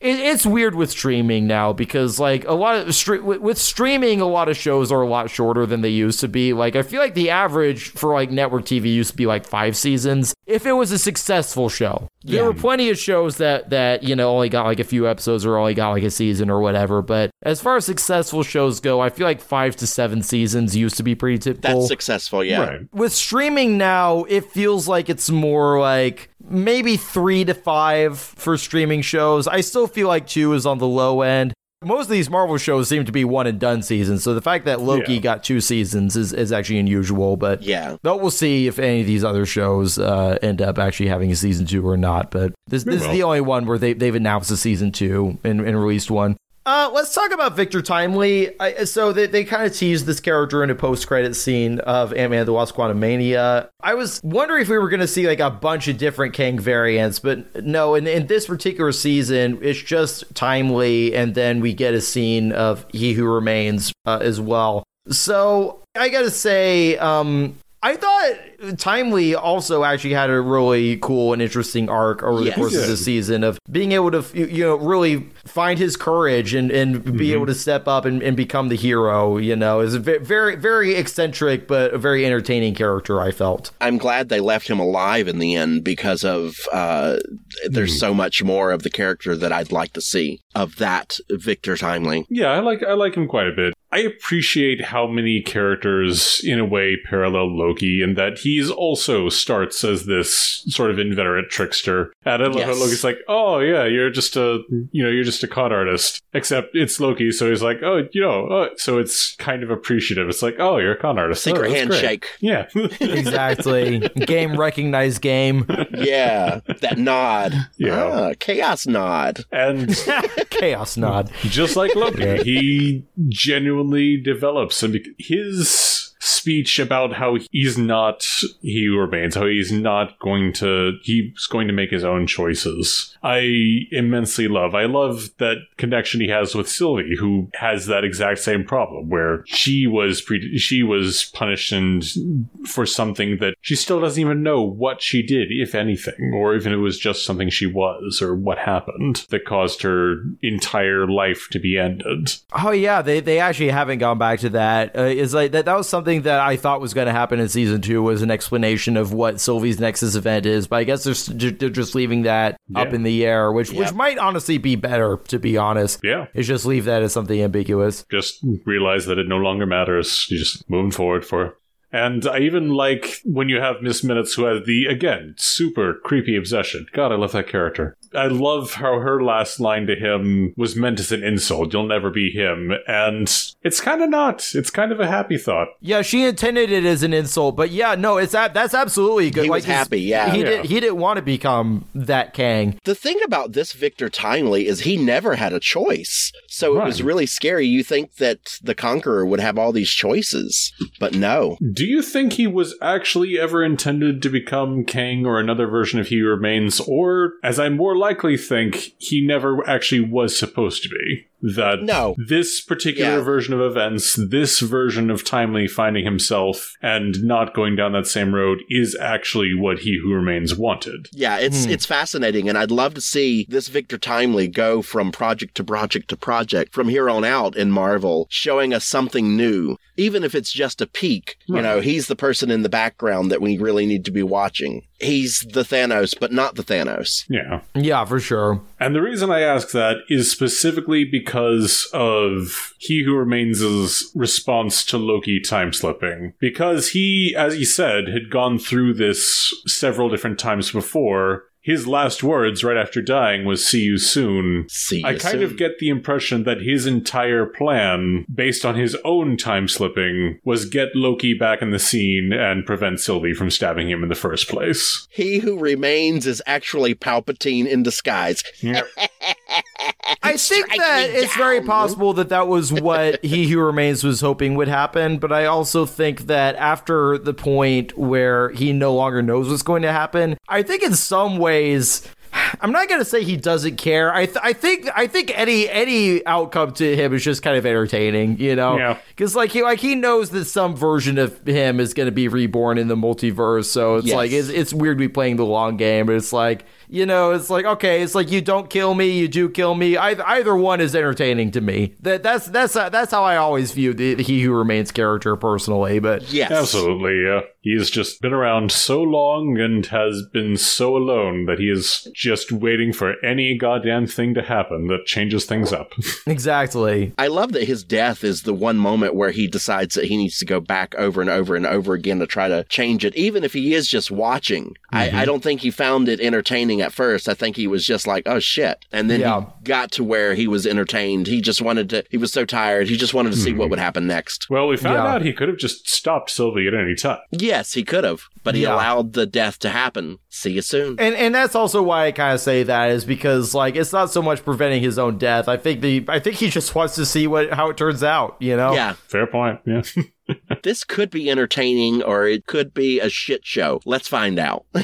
It, it's weird with streaming now because like a lot of stre- with, with streaming, a lot of shows are a lot shorter than they used to be. Like I feel like the average for like network TV used to be like five seasons. If it was a successful show, there were plenty of shows that that you know only got like a few episodes or only got like a season or whatever. But as far as successful shows go, I feel like five to seven seasons used to be pretty typical That's successful. Yeah. Right. with streaming now, it feels like it's more like maybe three to five for streaming shows. I still feel like two is on the low end. Most of these Marvel shows seem to be one and done seasons, so the fact that Loki Yeah. got two seasons is, is actually unusual. But Yeah. but we'll see if any of these other shows uh, end up actually having a season two or not. But this, this is the only one where they, they've announced a season two and, and released one. Uh, let's talk about Victor Timely. I, so they, they kind of teased this character in a post-credit scene of Ant-Man the Wasp Quantumania. I was wondering if we were going to see like a bunch of different Kang variants, but no. In, in this particular season, it's just Timely, and then we get a scene of He Who Remains uh, as well. So I gotta say, um, I thought Timely also actually had a really cool and interesting arc over the Yes. course of the season of being able to, you you know, really find his courage and, and be able to step up and, and become the hero, you know, is a very, very eccentric, but a very entertaining character, I felt. I'm glad they left him alive in the end because of uh, there's so much more of the character that I'd like to see of that Victor Timely. Yeah, I like I like him quite a bit. I appreciate how many characters, in a way, parallel Loki, and that he's also starts as this sort of inveterate trickster. And I love how Yes. Loki's like, "Oh yeah, you're just a, you know, you're just a con artist." Except it's Loki, so he's like, "Oh, you know," oh, so it's kind of appreciative. It's like, "Oh, you're a con artist." Secret Oh, that's great." handshake. Yeah, [laughs] Exactly. game recognized game. Yeah, that nod. Yeah. Ah, chaos nod. and [laughs] Chaos nod. just like Loki, he genuinely develops and his speech about how he's not he remains, how he's not going to he's going to make his own choices. I immensely love. I love that connection he has with Sylvie, who has that exact same problem where she was pre- she was punished and for something that she still doesn't even know what she did, if anything, or even it was just something she was or what happened that caused her entire life to be ended. Oh yeah, they they actually haven't gone back to that. Uh, it's like that. That was something that I thought was going to happen in season two was an explanation of what Sylvie's Nexus event is, but I guess they're, they're just leaving that up in the air, which which might honestly be better, to be honest. Yeah. Is just leave that as something ambiguous. Just realize that it no longer matters. You're just moving forward for. And I even like when you have Miss Minutes who has the, again, super creepy obsession. God, I love that character. I love how her last line to him was meant as an insult. You'll never be him. And it's kind of not. It's kind of a happy thought. Yeah, she intended it as an insult, but yeah, no, it's that that's absolutely good. He was he's- happy, yeah. he Yeah. did. He didn't want to become that Kang. The thing about this Victor Timely is he never had a choice. So it was really scary. You think that the Conqueror would have all these choices, but no. Do you think he was actually ever intended to become Kang or another version of He Remains? Or, as I more likely think, he never actually was supposed to be? That No. this particular Yeah. version of events, this version of Timely finding himself and not going down that same road is actually what He Who Remains wanted. Yeah, it's Hmm. it's fascinating, and I'd love to see this Victor Timely go from project to project to project from here on out in Marvel, showing us something new, even if it's just a peek. You know, he's the person in the background that we really need to be watching. He's the Thanos, but not the Thanos. Yeah. Yeah, for sure. And the reason I ask that is specifically because of He Who Remains' response to Loki time slipping. Because he, as he said, had gone through this several different times before. His last words right after dying was "See you soon." See you I kind soon. of get the impression that his entire plan, based on his own time slipping, was get Loki back in the scene and prevent Sylvie from stabbing him in the first place. He who remains is actually Palpatine in disguise. [laughs] I think that me it's very possible that that was what [laughs] He Who Remains was hoping would happen, but I also think that after the point where he no longer knows what's going to happen, I think in some ways. I'm not gonna say he doesn't care. I th- I think I think any any outcome to him is just kind of entertaining, you know. Yeah. Because like he like he knows that some version of him is gonna be reborn in the multiverse, so it's Yes. like it's it's weird to be playing the long game, but it's like you know, it's like okay, it's like you don't kill me, you do kill me. Either either one is entertaining to me. That that's that's uh, that's how I always view the, the He Who Remains character personally. But Yes. Absolutely, yeah. He's just been around so long and has been so alone that he is just waiting for any goddamn thing to happen that changes things up. [laughs] exactly, I love that his death is the one moment where he decides that he needs to go back over and over and over again to try to change it, even if he is just watching. I, I mm-hmm. don't think he found it entertaining at first. I think he was just like, oh shit. And then Yeah. he got to where he was entertained. He just wanted to, he was so tired. He just wanted to see what hmm. would happen next. well, we found Yeah. out he could have just stopped Sylvie at any time. Yes, he could have, but he Yeah. allowed the death to happen. See you soon. and and that's also why I kind of say that is because like it's not so much preventing his own death. I think the I think he just wants to see what how it turns out. You know. Yeah, Fair point, yeah. [laughs] [laughs] this could be entertaining or it could be a shit show. Let's find out. [laughs]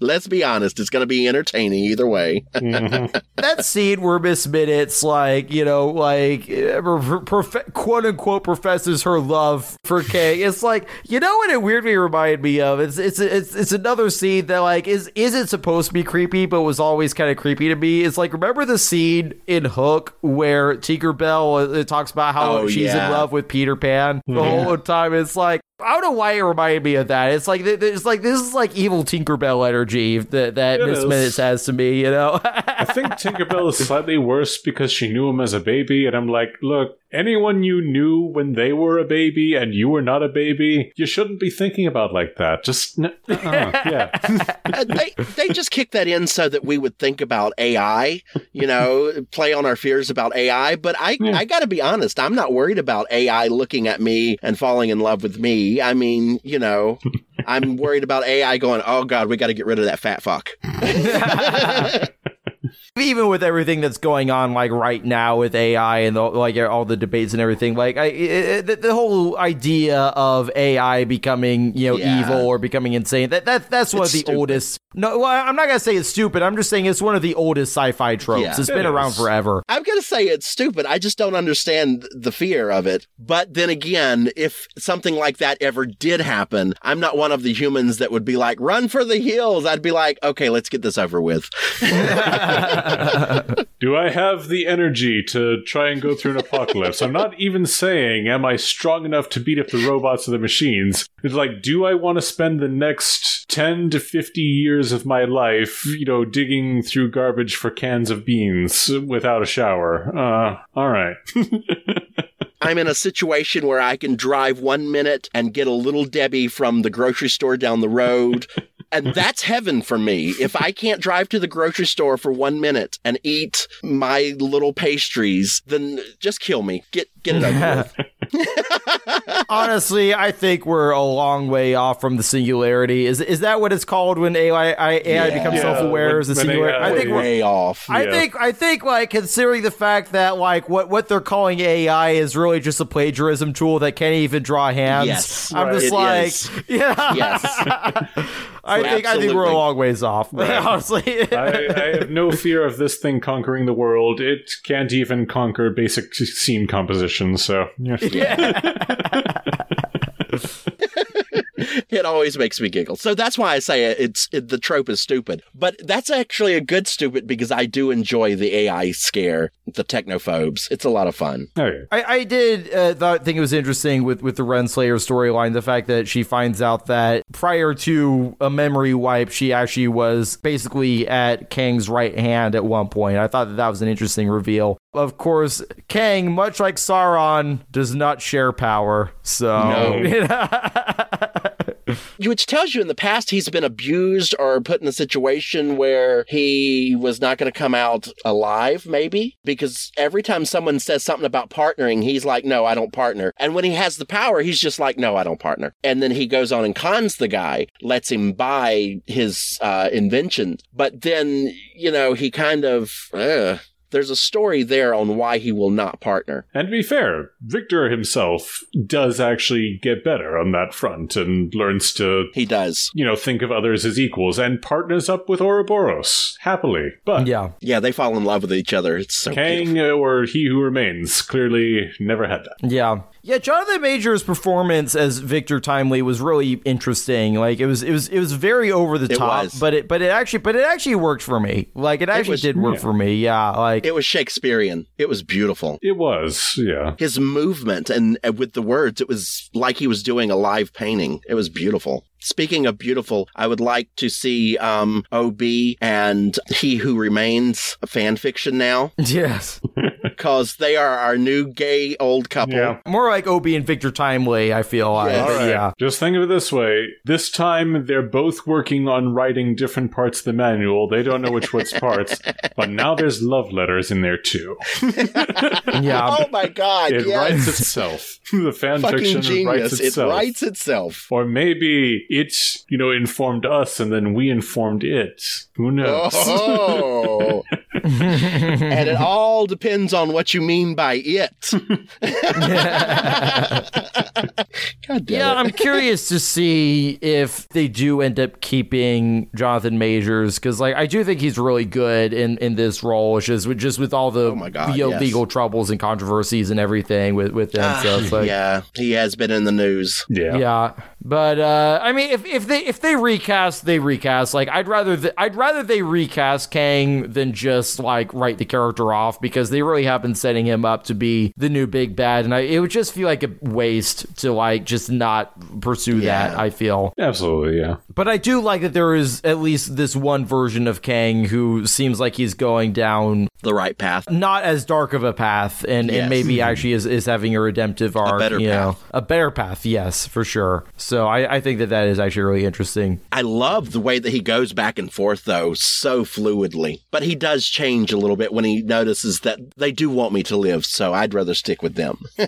Let's be honest, it's going to be entertaining either way. [laughs] that scene where Miss Minutes, like, you know, like, uh, prof- quote unquote, professes her love for Kang. It's like, you know what it weirdly reminded me of? It's it's it's it's another scene that like is isn't supposed to be creepy, but was always kind of creepy to me. It's like remember the scene in Hook where Tinkerbell uh, talks about how Oh, she's yeah. in love with Peter Pan the whole time. It's like. I don't know why it reminded me of that. It's like it's like this is like evil Tinkerbell energy that that It Miss is. Minutes has to me. You know. [laughs] I think Tinkerbell is slightly worse because she knew him as a baby, and I'm like, look, anyone you knew when they were a baby and you were not a baby, you shouldn't be thinking about like that. Just, n- uh-uh, [laughs] yeah. Uh, they they just kicked that in so that we would think about AI, you know, play on our fears about AI. But I I got to be honest, I'm not worried about AI looking at me and falling in love with me. I mean, you know, [laughs] I'm worried about AI going, oh god, we got to get rid of that fat fuck. [laughs] [laughs] even with everything that's going on like right now with AI and the, like all the debates and everything, like I, it, the, the whole idea of AI becoming you know Yeah. evil or becoming insane that that that's one It's of the stupid. oldest. No, well, I'm not gonna say it's stupid. I'm just saying it's one of the oldest sci-fi tropes. Yeah. it's It been around forever. I'm going to say it's stupid. I just don't understand the fear of it. But then again, if something like that ever did happen, I'm not one of the humans that would be like, run for the hills. I'd be like, okay, let's get this over with. [laughs] [laughs] Do I have the energy to try and go through an apocalypse? I'm not even saying, am I strong enough to beat up the robots or the machines? It's like, do I want to spend the next 10 to 50 years of my life, you know, digging through garbage for cans of beans without a shower? Uh, alright. [laughs] I'm in a situation where I can drive one minute and get a little Debbie from the grocery store down the road. And mm-hmm. that's heaven for me. If I can't drive to the grocery store for one minute and eat my little pastries, then just kill me. Get get it over with. [laughs] [laughs] Honestly, I think we're a long way off from the singularity. Is is that what it's called when AI, AI Yeah. becomes Yeah, self-aware? when- Is the singularity? AI I think we're Way off. I Yeah. think I think like considering the fact that like what what they're calling AI is really just a plagiarism tool that can't even draw hands. Yes. I'm Right. just It like is. [laughs] yeah. Yes. I think I think we're a long ways off. [laughs] Honestly. I, I have no fear of this thing conquering the world. It can't even conquer basic scene composition, so. Yeah. [laughs] [laughs] [laughs] it always makes me giggle. So that's why I say it's it, the trope is stupid. But that's actually a good stupid because I do enjoy the AI scare, the technophobes. It's a lot of fun. Oh, yeah. I, I did uh, thought, think it was interesting with, with the Renslayer storyline, the fact that she finds out that prior to a memory wipe, she actually was basically at Kang's right hand at one point. I thought that that was an interesting reveal. Of course, Kang, much like Sauron, does not share power. So, No. [laughs] [laughs] [laughs] which tells you in the past he's been abused or put in a situation where he was not going to come out alive, maybe? Because every time someone says something about partnering, he's like, no, I don't partner. And when he has the power, he's just like, no, I don't partner. And then he goes on and cons the guy, lets him buy his uh, invention. But then, you know, he kind of, there's a story there on why he will not partner. And to be fair, Victor himself does actually get better on that front and learns to, He does. you know, think of others as equals and partners up with Ouroboros happily. But Yeah. Yeah, they fall in love with each other. It's so Kang uh, or He Who Remains clearly never had that. Yeah. Yeah, Jonathan Majors' performance as Victor Timely was really interesting. Like it was it was it was very over the It top, was. but it but it actually but it actually worked for me. Like it actually was- did work yeah. for me. Yeah, like It was Shakespearean. It was beautiful. It was, yeah. His movement and, and with the words, it was like he was doing a live painting. It was beautiful. Speaking of beautiful, I would like to see um, OB and He Who Remains a fan fiction now [laughs] yes. [laughs] because they are our new gay old couple. Yeah. More like Obi and Victor Timely, I feel like. Yes. But Yeah. Just think of it this way. This time they're both working on writing different parts of the manual. They don't know which one's [laughs] parts, but now there's love letters in there too. [laughs] [laughs] Yeah. Oh my God! It yes. writes itself. the fan Fucking fiction genius! writes It writes itself. or maybe it's, you know, informed us and then we informed it. Who knows? Oh. and it all depends on what you mean by it. [laughs] [laughs] God damn Yeah, it. I'm curious to see if they do end up keeping Jonathan Majors because, like, I do think he's really good in, in this role. It's just with just with all the Oh my God, you know, yes. legal troubles and controversies and everything with with him. so it's like, yeah, he has been in the news. Yeah. yeah. But uh, I mean, if, if they if they recast, they recast. Like, I'd rather th- I'd rather they recast Kang than just like write the character off because they really have been setting him up to be the new big bad, and I, it would just feel like a waste to like just not pursue that. I feel. Absolutely, yeah. But I do like that there is at least this one version of Kang who seems like he's going down The right path. not as dark of a path and, Yes. and maybe mm-hmm. actually is, is having a redemptive arc. better you know. A better path, yes, for sure. So I, I think that that is actually really interesting. I love the way that he goes back and forth, though, so fluidly. But he does change a little bit when he notices that they do want me to live, so I'd rather stick with them. [laughs]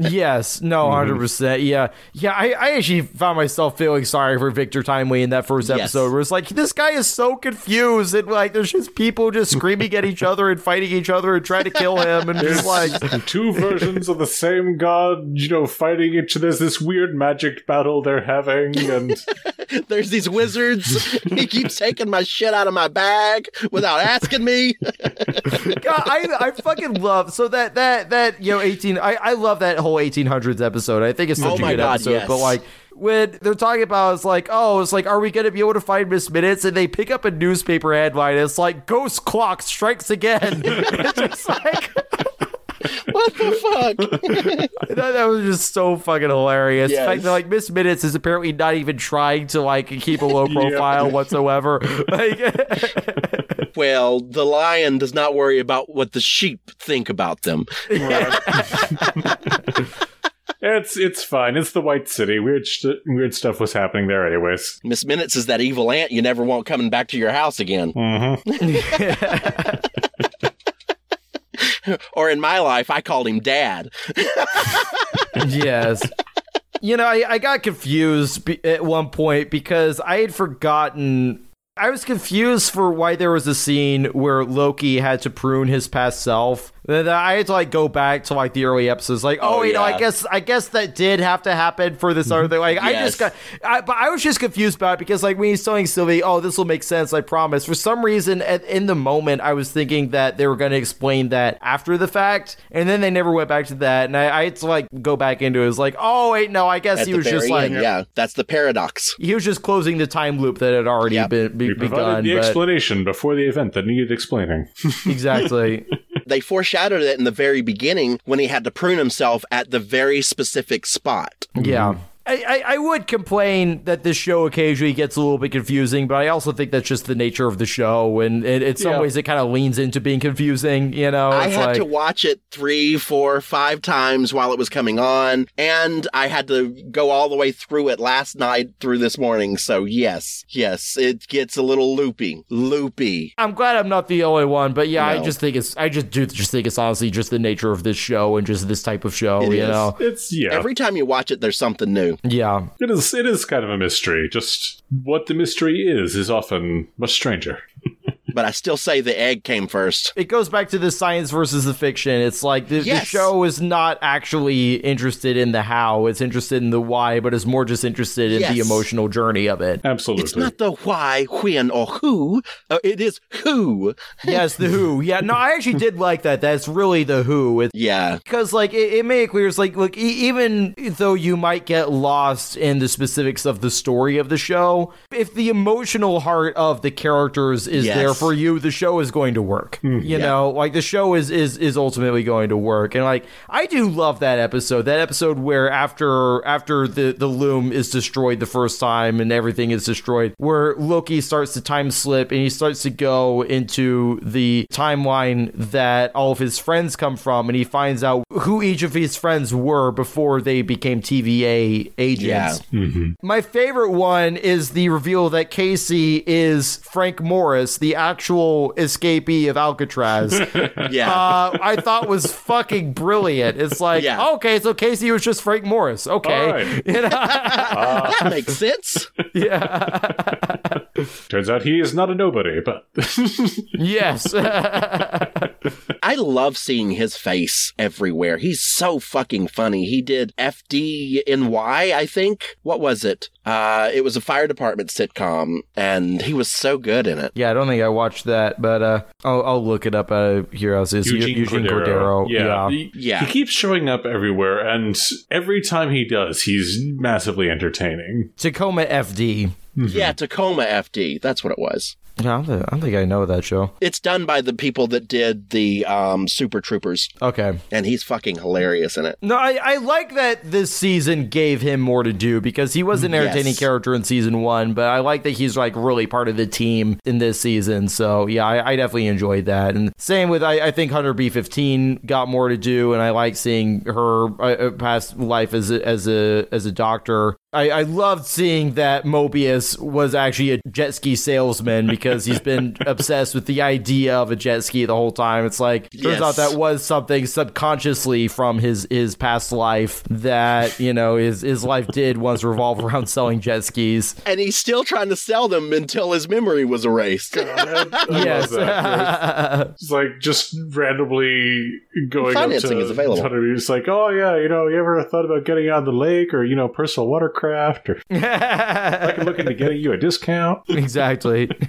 yes, no, mm-hmm. 100%. Yeah. Yeah, I, I actually found myself feeling sorry for Victor Timely in that first Yes. episode where it's like, this guy is so confused and like there's just people just screaming at each other and fighting each other and trying to kill him and just like Two versions of the same god, you know, fighting each. There's this weird magic battle they're having, and [laughs] There's these wizards. he keeps taking my shit out of my bag without asking me. [laughs] God, I I fucking love so that that that you know eighteen. I I love that whole eighteen hundreds episode. I think it's such Oh a good God, episode. yes. But like when they're talking about, it's like oh, it's like are we gonna be able to find Miss Minutes? And they pick up a newspaper headline. It's like Ghost Clock strikes again. [laughs] it's just like. [laughs] what the fuck? [laughs] That, that was just so fucking hilarious. Yes. fact like Miss Minutes is apparently not even trying to like keep a low [laughs] profile whatsoever. Like, [laughs] well, the lion does not worry about what the sheep think about them. it's it's fine. It's the White City. Weird st- weird stuff was happening there, anyways. Miss Minutes is that evil aunt you never want coming back to your house again. Mm-hmm. [laughs] or in my life, I called him Dad. [laughs] yes. You know, I, I got confused at one point because I had forgotten. I was confused for why there was a scene where Loki had to prune his past self. Then I had to like go back to like the early episodes, like, oh, Oh, you know, I guess I guess that did have to happen for this other mm-hmm. thing. Like, I just got, I, but I was just confused about it because like when he's telling Sylvie, oh, this will make sense, I promise. For some reason, at, in the moment, I was thinking that they were going to explain that after the fact, and then they never went back to that, and I, I had to like go back into it. It was like, oh wait, no, I guess At he was just very like, end, yeah, that's the paradox. he was just closing the time loop that had already Yep. been be, begun. the But explanation before the event that needed explaining. [laughs] exactly. They foreshadowed it in the very beginning when he had to prune himself at the very specific spot. Yeah. Mm-hmm. I, I, I would complain that this show occasionally gets a little bit confusing, but I also think that's just the nature of the show, and it, in some Yeah. ways it kind of leans into being confusing. You know, I had like, to watch it three, four, five times while it was coming on, and I had to go all the way through it last night through this morning. So yes, yes, it gets a little loopy, loopy. I'm glad I'm not the only one, but yeah, I just think it's I just do just think it's honestly just the nature of this show and just this type of show. It you is. know, It's yeah. Every time you watch it, there's something new. Yeah. it is it is kind of a mystery. Just what the mystery is is often much stranger. [laughs] But I still say the egg came first. it goes back to the science versus the fiction. It's like the, the show is not actually interested in the how; it's interested in the why, but is more just interested in the emotional journey of it. Absolutely. It's not the why, when, or who. Uh, it is who. [laughs] yes, the who. Yeah, no, I actually did like that. That's really the who. It's Yeah. because like it, it made it clear it's like look e- even though you might get lost in the specifics of the story of the show if the emotional heart of the characters is Yes. there for you the show is going to work. Hmm. You know like the show is is is ultimately going to work. And like i do love that episode. That episode where after after the the loom is destroyed the first time and everything is destroyed where loki starts to time slip and he starts to go into the timeline that all of his friends come from. And he finds out who each of his friends were before they became TVA agents. Mm-hmm. My favorite one is the reveal that Casey is Frank Morris, the actual escapee of Alcatraz. [laughs] Yeah. uh, I thought was fucking brilliant. It's like, Yeah. okay, so Casey was just Frank Morris. Okay. All right. [laughs] You know? that makes sense. yeah. Turns out he is not a nobody, but [laughs] yes. I love seeing his face everywhere. He's so fucking funny. He did FDNY, I think. What was it? Uh, it was a fire department sitcom, and he was so good in it. yeah, I don't think I watched that, but uh, I'll, I'll look it up out of curiosity. It's Eugene, Eugene Cordero. Cordero. Yeah. Yeah. He, Yeah. he keeps showing up everywhere, and every time he does, he's massively entertaining. Tacoma FD. Yeah, Tacoma FD. That's what it was. Yeah, I don't, think, I don't think I know that show. It's done by the people that did the um, Super Troopers, Okay. and he's fucking hilarious in it. No, I, I like that this season gave him more to do because he was an entertaining Yes. character in season one, but I like that he's like really part of the team in this season. So yeah, I, I definitely enjoyed that. And same with I, I think Hunter B fifteen got more to do, and I like seeing her uh, uh, past life as a, as a as a doctor. I, I loved seeing that Mobius was actually a jet ski salesman because he's been [laughs] obsessed with the idea of a jet ski the whole time. It's like turns Yes. out that was something subconsciously from his his past life that you know his his life did once revolve around selling jet skis. And he's still trying to sell them until his memory was erased. [laughs] yes. [laughs] It's like just randomly going Financing up to is available. Hunter, It's like, oh yeah, you know, you ever thought about getting on the lake or you know, personal watercraft or I can look into getting you a discount. [laughs] exactly. [laughs]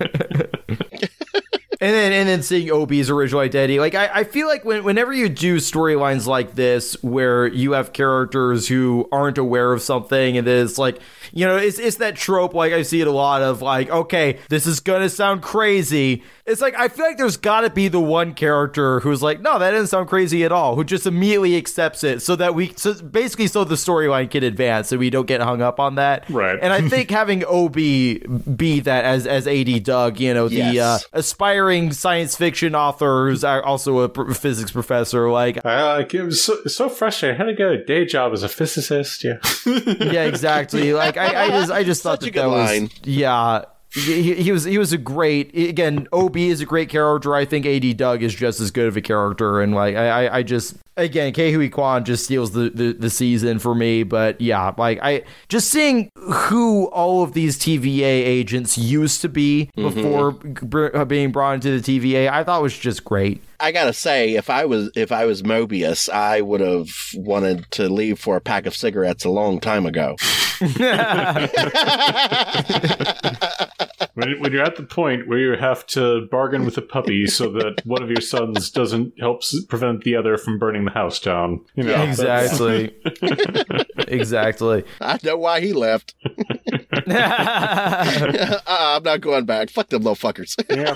And then, and then seeing OB's original identity, like I, I feel like when, whenever you do storylines like this, where you have characters who aren't aware of something, and then it's like, you know, it's it's that trope. Like I see it a lot of, like, okay, this is gonna sound crazy. It's like I feel like there's got to be the one character who's like, no, that doesn't sound crazy at all, who just immediately accepts it, so that we, so basically, so the storyline can advance, and we don't get hung up on that. Right. And I [laughs] think having OB be that as as AD Doug, you know, the Yes. uh, aspiring science fiction author who's also a pr- physics professor, like I it was so, so frustrating. I had to get a day job as a physicist. Yeah. [laughs] yeah, exactly. Like I, I just I just thought that that good was line. yeah. He, he was he was a great again. Ob is a great character. I think Ad Doug is just as good of a character, and like I I, I just again Ke Huy Quan just steals the, the the season for me. But yeah, like I just seeing who all of these TVA agents used to be before br- uh, being brought into the TVA, I thought was just great. I gotta say, if I was if I was Mobius, I would have wanted to leave for a pack of cigarettes a long time ago. [laughs] [laughs] when, when you're at the point where you have to bargain with a puppy so that one of your sons doesn't help prevent the other from burning the house down. You know, that's- Exactly. [laughs] exactly. I know why he left. [laughs] [laughs] uh, I'm not going back. Fuck them little fuckers. Yeah.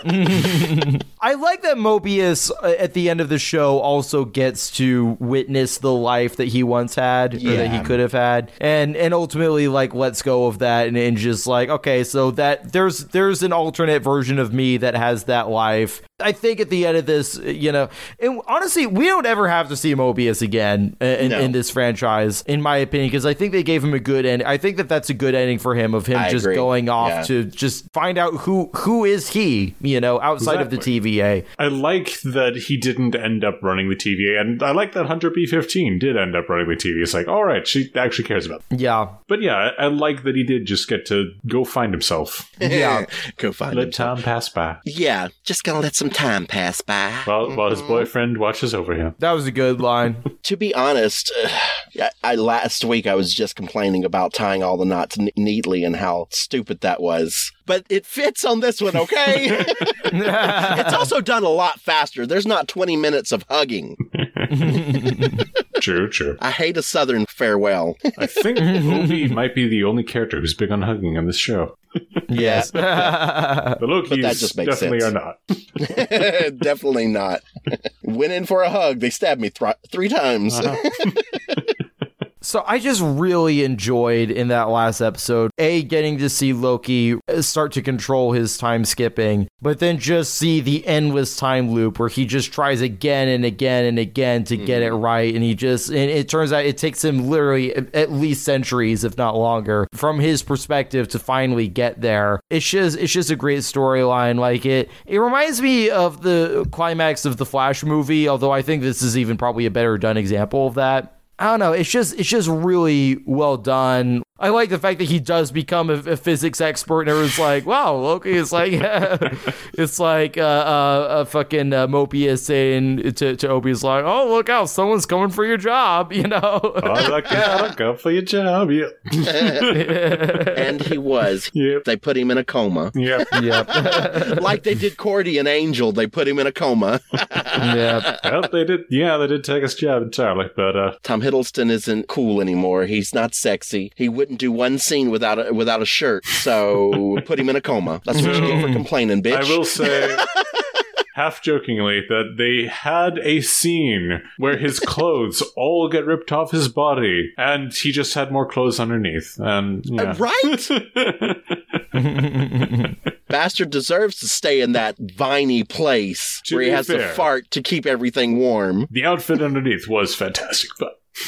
I, I like that Mobius uh, at the end of the show also gets to witness the life that he once had or that he could have had and and ultimately like lets go of that and, and just like okay so that there's there's an alternate version of me that has that life. I think at the end of this, you know, and honestly, we don't ever have to see Mobius again uh, in, No. in this franchise, in my opinion, because I think they gave him a good end. I think that that's a good ending for him of him I just agree. going off Yeah. to just find out who who is he, you know, outside of the TVA. I like that he didn't end up running the TVA, and I like that Hunter B15 did end up running the TVA. It's like, all right, she actually cares about. It. Yeah, But yeah, I, I like that he did just get to go find himself. [laughs] yeah. Go find Let him. time pass by Yeah, just gonna let some time pass by. while, while his mm-hmm. boyfriend watches over him. That was a good line. to be honest, uh, I, I last week I was just complaining about tying all the knots n- neatly and how stupid that was. But it fits on this one, okay? [laughs] it's also done a lot faster. There's not 20 minutes of hugging. True, true. I hate a southern farewell. I think Obi might be the only character who's big on hugging on this show. yes. [laughs] The Loki's that just makes definitely sense. are not. [laughs] Definitely not. Went in for a hug. They stabbed me thr three times. Uh-huh. So I just really enjoyed in that last episode, A, getting to see Loki uh, start to control his time skipping, but then just see the endless time loop where he just tries again and again and again to get it mm-hmm. right. And he just, and it turns out it takes him literally at least centuries, if not longer, from his perspective to finally get there. It's just, it's just a great storyline. Like it, it reminds me of the climax of the Flash movie, although I think this is even probably a better done example of that. I don't know. It's just it's just really well done. I like the fact that he does become a, a physics expert, and everyone's like, "Wow, Loki is like, [laughs] it's like uh, uh, a fucking uh, Mobius saying to to Obi's like, oh look out, someone's coming for your job, [laughs] you know." Oh, look out, go for your job. Yep. [laughs] and he was. Yep. They put him in a coma. Yep. yep, like they did Cordy and Angel. They put him in a coma. yep. well, they did. Yeah, they did take his job entirely, but uh, Tom Hiddleston isn't cool anymore. He's not sexy. He wouldn't do one scene without a, without a shirt. So [laughs] put him in a coma. That's what you get for complaining, bitch. I will [laughs] say. Half jokingly, that they had a scene where his clothes [laughs] all get ripped off his body, and he just had more clothes underneath. And yeah. Uh, right? Bastard deserves to stay in that viney place To where he has to fart to keep everything warm. the outfit underneath was fantastic, but [laughs]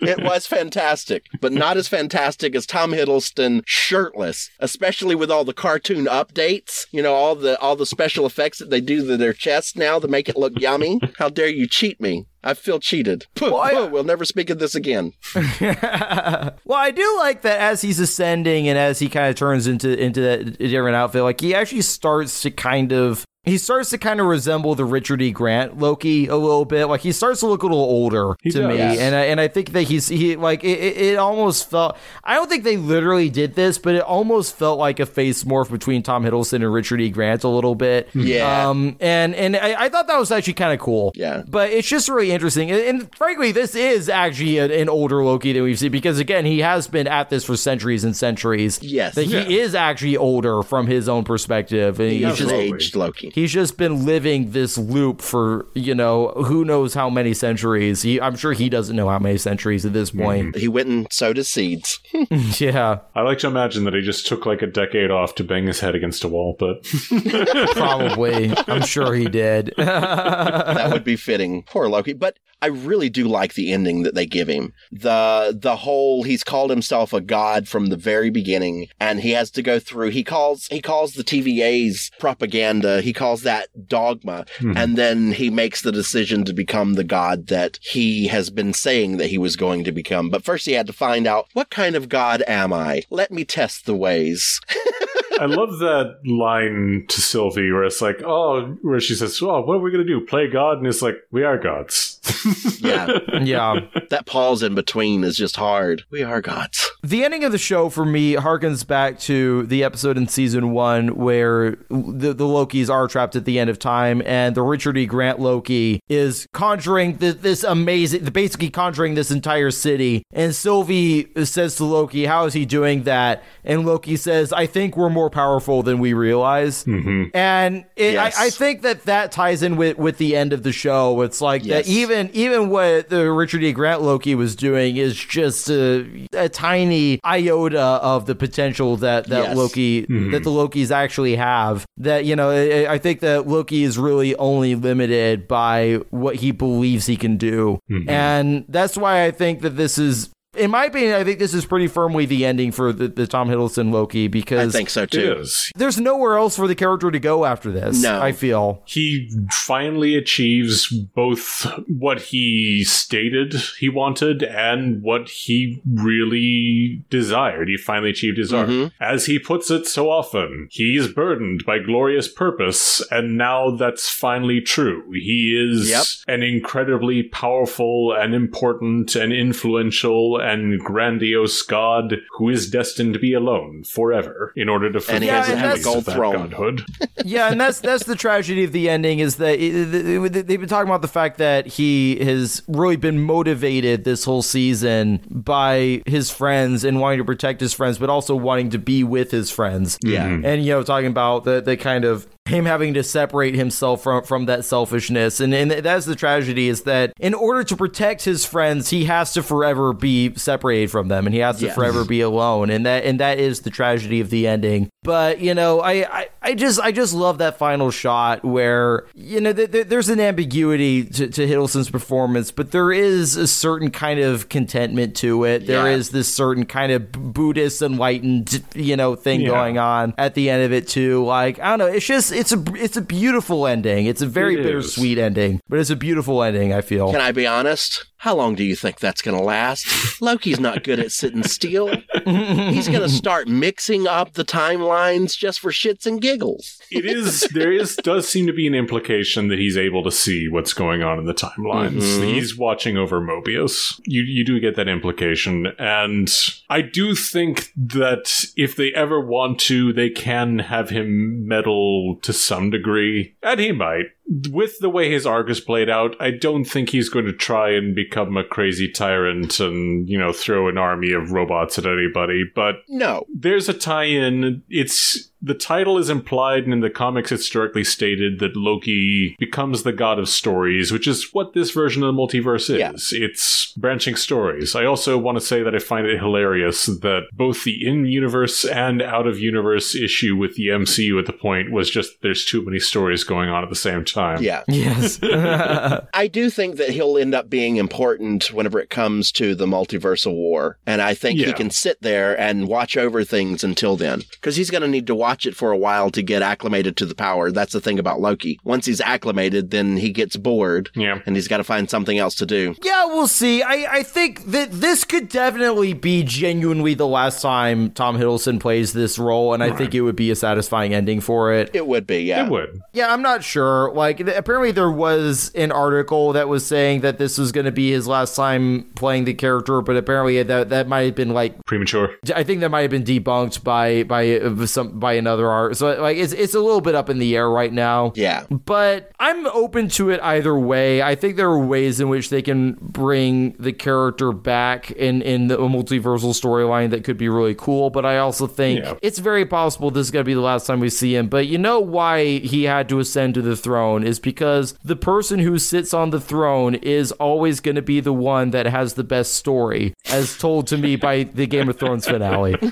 It was fantastic, but not as fantastic as Tom Hiddleston shirtless, especially with all the cartoon updates. You know, all the all the special effects that they do to their chests now to make it look yummy. How dare you cheat me? I feel cheated. [laughs] Puh, puh, we'll never speak of this again. [laughs] well, I do like that as he's ascending and as he kind of turns into into that different outfit, like he actually starts to kind of he starts to kind of resemble the Richard E. Grant Loki a little bit. Like he starts to look a little older He to does. me, and I, and I think that he's he like it, it, it almost felt. I don't think they literally did this, but it almost felt like a face morph between Tom Hiddleston and Richard E. Grant a little bit. Yeah. Um. And and I, I thought that was actually kind of cool. Yeah. But it's just really interesting, and, and frankly, this is actually an, an older Loki than we've seen because again, he has been at this for centuries and centuries. Yes. that he is actually older from his own perspective, and he's He's just an aged Loki. He's just been living this loop for you know who knows how many centuries. He, I'm sure he doesn't know how many centuries at this point. Mm-hmm. He went and sowed his seeds. [laughs] [laughs] yeah, I like to imagine that he just took like a decade off to bang his head against a wall, but [laughs] probably. I'm sure he did. that would be fitting. Poor Loki. But I really do like the ending that they give him. The the whole he's called himself a god from the very beginning, and he has to go through. He calls he calls the TVA's propaganda. He calls that dogma, hmm. and then he makes the decision to become the god that he has been saying that he was going to become. But first, he had to find out what kind of god am I. Let me test the ways. [laughs] I love that line to Sylvie where it's like, oh, where she says, oh, what are we going to do? Play God? And it's like, we are gods. [laughs] Yeah. Yeah. that pause in between is just hard. We are gods. The ending of the show for me harkens back to the episode in season one where the, the Lokis are trapped at the end of time, and the Richard E. Grant Loki is conjuring th- this amazing, basically conjuring this entire city. And Sylvie says to Loki, How is he doing that? And Loki says, I think we're more powerful than we realize. Mm-hmm. And it, Yes. I, I think that that ties in with, with the end of the show. It's like Yes. that even even what the Richard E. Grant Loki was doing is just a, a tiny iota of the potential that that Yes. Loki mm-hmm. that the Lokis actually have. That you know, I, I think that Loki is really only limited by what he believes he can do, mm-hmm. and that's why I think that this is. In my opinion, I think this is pretty firmly the ending for the, the Tom Hiddleston Loki because I think so too. there's nowhere else for the character to go after this. No. I feel. He finally achieves both what he stated he wanted and what he really desired. He finally achieved his arc. Mm-hmm. As he puts it so often, he's burdened by glorious purpose, and now that's finally true. He is Yep. an incredibly powerful and important and influential and grandiose god who is destined to be alone forever in order to And he fulfill has the to have a duties gold that throne. godhood. [laughs] yeah, and that's that's the tragedy of the ending is that they've been talking about the fact that he has really been motivated this whole season by his friends and wanting to protect his friends, but also wanting to be with his friends. Yeah. and you know, talking about the the kind of him having to separate himself from from that selfishness, and and that's the tragedy is that in order to protect his friends, he has to forever be separated from them, and he has to Yes. forever be alone, and that and that is the tragedy of the ending. But you know, I I, I just I just love that final shot where you know th- th- there's an ambiguity to, to Hiddleston's performance, but there is a certain kind of contentment to it. There Yeah. is this certain kind of Buddhist enlightened you know thing Yeah. going on at the end of it too. Like I don't know, it's just it's a it's a beautiful ending. It's a very It bittersweet ending, but it's a beautiful ending. I feel. Can I be honest? How long do you think that's going to last? Loki's not good at sitting still. He's going to start mixing up the timelines just for shits and giggles. It is there is does seem to be an implication that he's able to see what's going on in the timelines. Mhm. He's watching over Mobius. You you do get that implication, and I do think that if they ever want to, they can have him meddle to some degree, and he might. With the way his arc is played out, I don't think he's going to try and become a crazy tyrant and you know throw an army of robots at anybody. But No. there's a tie-in. It's the title is implied, and in the comics, it's directly stated that Loki becomes the god of stories, which is what this version of the multiverse is. Yeah. It's branching stories. I also want to say that I find it hilarious that both the in-universe and out-of-universe issue with the MCU at the point was just there's too many stories going on at the same time. Yeah. [laughs] Yes. [laughs] I do think that he'll end up being important whenever it comes to the multiversal war. And I think he can sit there and watch over things until then. Because he's going to need to watch it for a while to get acclimated to the power. That's the thing about Loki. Once he's acclimated, then he gets bored. Yeah. And he's got to find something else to do. Yeah, we'll see. I, I think that this could definitely be genuinely the last time Tom Hiddleston plays this role, and I think it would be a satisfying ending for it. It would be, yeah. It would. Yeah, I'm not sure. Like, th- apparently there was an article that was saying that this was going to be his last time playing the character, but apparently that that might have been like Premature. I think that might have been debunked by by uh, some by another art. So like it's it's a little bit up in the air right now. Yeah. But I'm open to it either way. I think there are ways in which they can bring the character back in in the multiversal storyline that could be really cool. But I also think Yeah. it's very possible this is going to be the last time we see him. But you know why he had to ascend to the throne is because the person who sits on the throne is always going to be the one that has the best story, as told to me by the Game of Thrones finale. [laughs]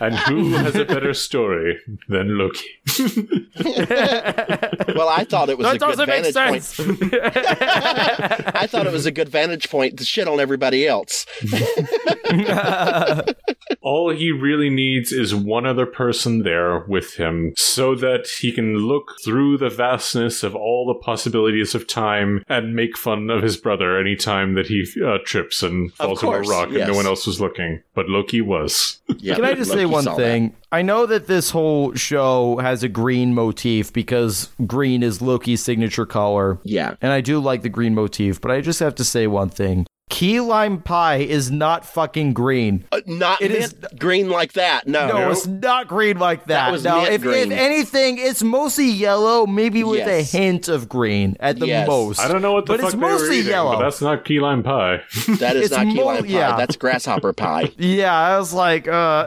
And who has a better story than Loki? [laughs] Well, I thought it was That a good vantage sense. point. [laughs] I thought it was a good vantage point to shit on everybody else. [laughs] All he really needs is one other person there with him so that he can look through the vastness of all the possibilities of time and make fun of his brother anytime that he uh, trips and falls on a course, rock and yes. no one else was looking. But Loki was. Yeah, Can I just say one saw thing? I know that this whole show has a green motif because green is Loki's signature color. Yeah. And I do like the green motif, but I just have to say one thing. Key lime pie is not fucking green. Uh, not It mint is- green like that. No. No, it's not green like that. That was no, mint if, green. if anything, it's mostly yellow, maybe with Yes. a hint of green at the Yes. most. I don't know what the but fuck it's they were mostly eating, yellow. but that's not key lime pie. [laughs] that is not key mo- lime pie. yeah. That's grasshopper pie. [laughs] yeah, I was like, uh,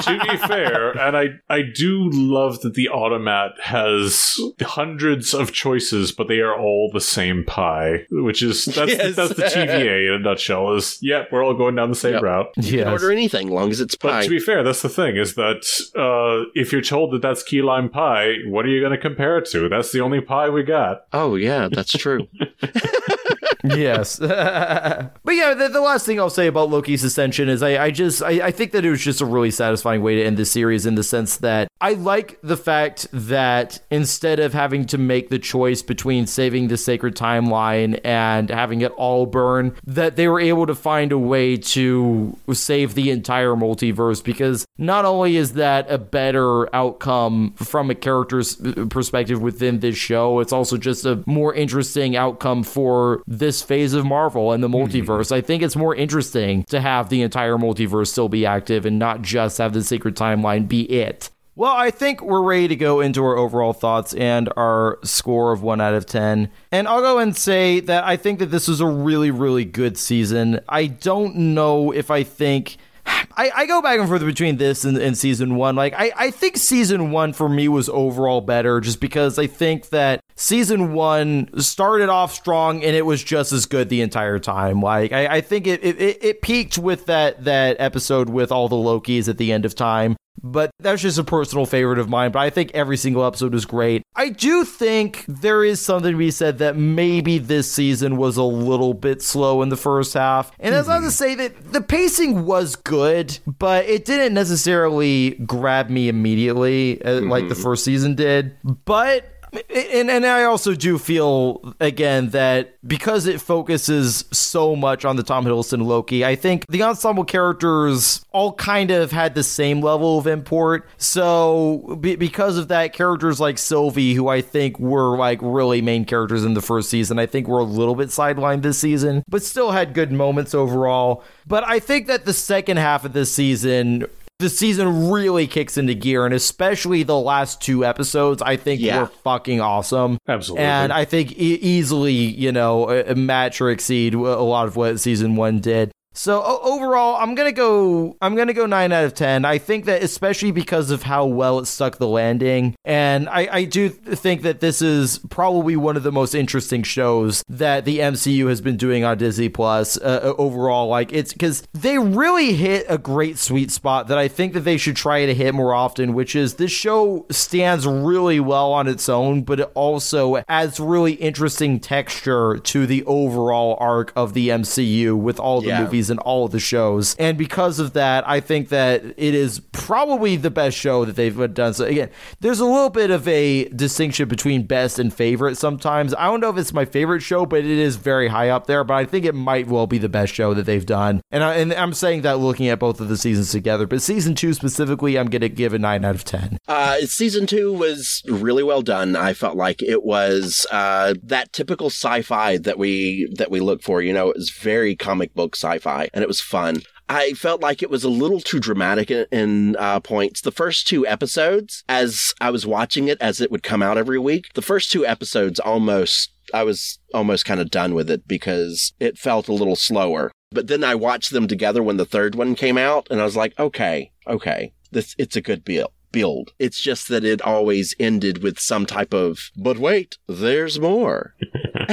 to be [laughs] fair, and I I do love that the automat has hundreds of choices, but they are all the same pie, which is that's Yes. that's the TVA in a nutshell. Is yeah, we're all going down the same Yep. route. You yes. can order anything, long as it's But pie. to be fair, that's the thing is that uh, if you're told that that's key lime pie, what are you going to compare it to? That's the only pie we got. oh yeah, that's true. [laughs] yes. [laughs] but yeah, the, the last thing I'll say about Loki's ascension is I, I just I, I think that it was just a really satisfying way to end the series in the sense that I like the fact that instead of having to make the choice between saving the sacred timeline and having it all burn, that they were able to find a way to save the entire multiverse because not only is that a better outcome from a character's uh, perspective within this show, it's also just a more interesting outcome for this phase of Marvel and the mm-hmm. multiverse. I think it's more interesting to have the entire multiverse still be active and not just have the secret timeline be it. Well, I think we're ready to go into our overall thoughts and our score of 1 out of 10. And I'll go and say that I think that this was a really, really good season. I don't know if I think. I, I go back and forth between this and, and season one. Like, I, I think season one for me was overall better just because I think that season one started off strong and it was just as good the entire time. Like, I, I think it, it, it peaked with that, that episode with all the Lokis at the end of time but that's just a personal favorite of mine. But I think every single episode was great. I do think there is something to be said that maybe this season was a little bit slow in the first half. And that's not to say that the pacing was good, but it didn't necessarily grab me immediately uh, like the first season did. But and and I also do feel again that because it focuses so much on the Tom Hiddleston Loki, I think the ensemble characters all kind of had the same level of import. So be, because of that, characters like Sylvie, who I think were like really main characters in the first season, I think were a little bit sidelined this season, but still had good moments overall. But I think that the second half of this season the season really kicks into gear, and especially the last two episodes, I think Yeah. were fucking awesome. Absolutely. And I think e- easily, you know, uh, match or exceed a lot of what season one did. So overall, I'm gonna go. I'm gonna go nine out of ten. I think that especially because of how well it stuck the landing, and I, I do think that this is probably one of the most interesting shows that the MCU has been doing on Disney Plus. Uh, overall, like it's because they really hit a great sweet spot that I think that they should try to hit more often. Which is this show stands really well on its own, but it also adds really interesting texture to the overall arc of the MCU with all the Yeah. movies and all of the shows. And because of that, I think that it is probably the best show that they've done. So again, there's a little bit of a distinction between best and favorite sometimes. I don't know if it's my favorite show, but it is very high up there. But I think it might well be the best show that they've done. And, I, and I'm saying that looking at both of the seasons together. But season two specifically, I'm going to give a 9 out of 10. Uh, season two was really well done. I felt like it was uh, that typical sci-fi that we that we look for. You know, it was very comic book sci-fi, and it was fun. I felt like it was a little too dramatic in, in uh, points. The first two episodes, as I was watching it, as it would come out every week, the first two episodes almost, I was almost kind of done with it because it felt a little slower. But then I watched them together when the third one came out, and I was like, okay, okay, this it's a good deal. Build. It's just that it always ended with some type of, but wait, there's more. [laughs]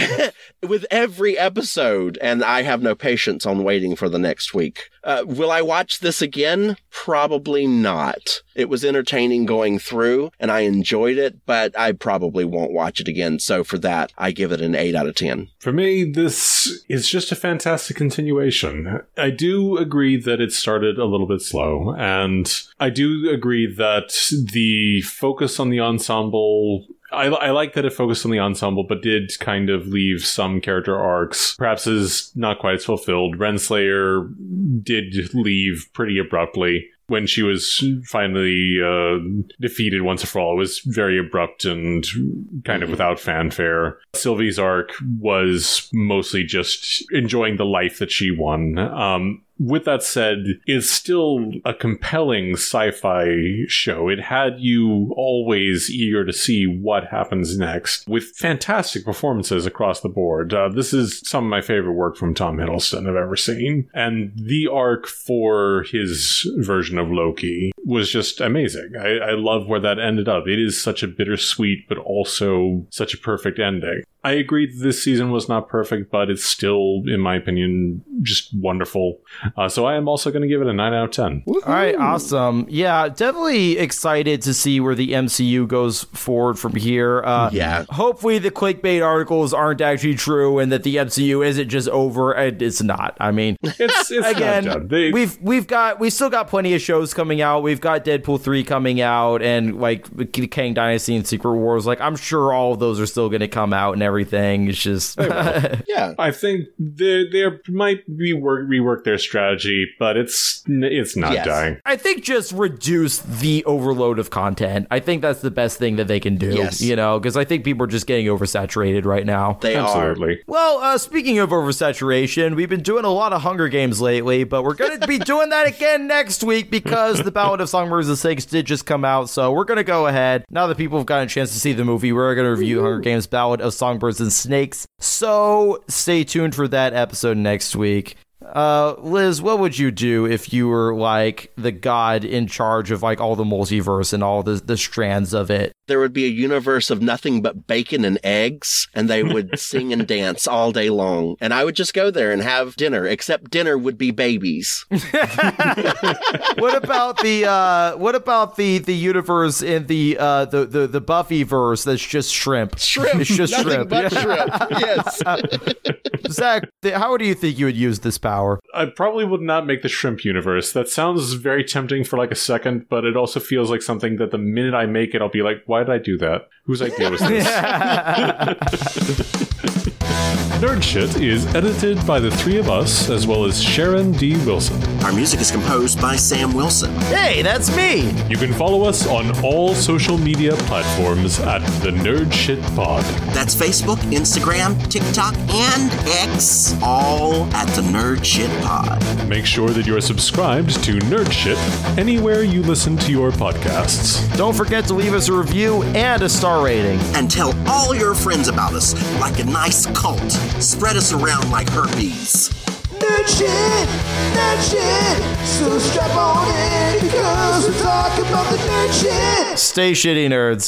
[laughs] with every episode, and I have no patience on waiting for the next week. Uh, will I watch this again? Probably not. It was entertaining going through, and I enjoyed it, but I probably won't watch it again. So for that, I give it an 8 out of 10. For me, this is just a fantastic continuation. I do agree that it started a little bit slow, and I do agree that the focus on the ensemble I, I, like that it focused on the ensemble, but did kind of leave some character arcs, perhaps is not quite as fulfilled. Renslayer did leave pretty abruptly when she was finally uh, defeated once and for all. It was very abrupt and kind of without fanfare. Sylvie's arc was mostly just enjoying the life that she won. Um, with that said, it's still a compelling sci fi show. It had you always eager to see what happens next with fantastic performances across the board. Uh, this is some of my favorite work from Tom Hiddleston I've ever seen. And the arc for his version of Loki was just amazing. I, I love where that ended up. It is such a bittersweet, but also such a perfect ending. I agree that this season was not perfect, but it's still, in my opinion, just wonderful. Uh, so I am also going to give it a 9 out of 10. All right, awesome. Yeah, definitely excited to see where the MCU goes forward from here. Uh, Yeah. Hopefully, the clickbait articles aren't actually true and that the MCU isn't just over. And It's not. I mean, [laughs] It's, it's again, not done. They, we've we've got we still got plenty of shows coming out. We've got Deadpool three coming out, and like the Kang Dynasty and Secret Wars. Like I'm sure all of those are still going to come out and everything. It's just [laughs] Yeah. I think they they might rework rework their strategy, but it's it's not Yes. dying. I think just reduce the overload of content. I think that's the best thing that they can do. Yes. You know, because I think people are just getting oversaturated right now. They are. Absolutely. Well, uh, speaking of oversaturation, we've been doing a lot of Hunger Games lately, but we're going to be [laughs] doing that again next week because the Ballad of Songbirds and Snakes did just come out. So we're going to go ahead. Now that people have gotten a chance to see the movie, we're going to review Hunger Games Ballad of Songbirds and Snakes. So stay tuned for that episode next week. Uh, Liz, what would you do if you were like the god in charge of like all the multiverse and all the, the strands of it? There would be a universe of nothing but bacon and eggs, and they [laughs] would sing and dance all day long. And I would just go there and have dinner, except dinner would be babies. [laughs] [laughs] what about the uh what about the the universe in the uh the the, the Buffy verse that's just shrimp? Shrimp. It's just nothing shrimp. but shrimp. Yes. Zach, how do you think you would use this power? I probably would not make the shrimp universe. That sounds very tempting for like a second, but it also feels like something that the minute I make it, I'll be like, why did I do that? Whose idea was this? [laughs] [laughs] Nerd Shit is edited by the three of us, as well as Sharon D. Wilson. Our music is composed by Sam Wilson. hey, that's me. You can follow us on all social media platforms at the Nerd Shit Pod. That's Facebook, Instagram, TikTok, and X, all at the Nerd Shit Pod. Make sure that you're subscribed to Nerd Shit anywhere you listen to your podcasts. Don't forget to leave us a review and a star rating. And tell all your friends about us like a nice cult. Spread us around like herpes. Nerd shit, nerd shit. So strap on in because we're talking about the nerd shit. Stay shitty, nerds.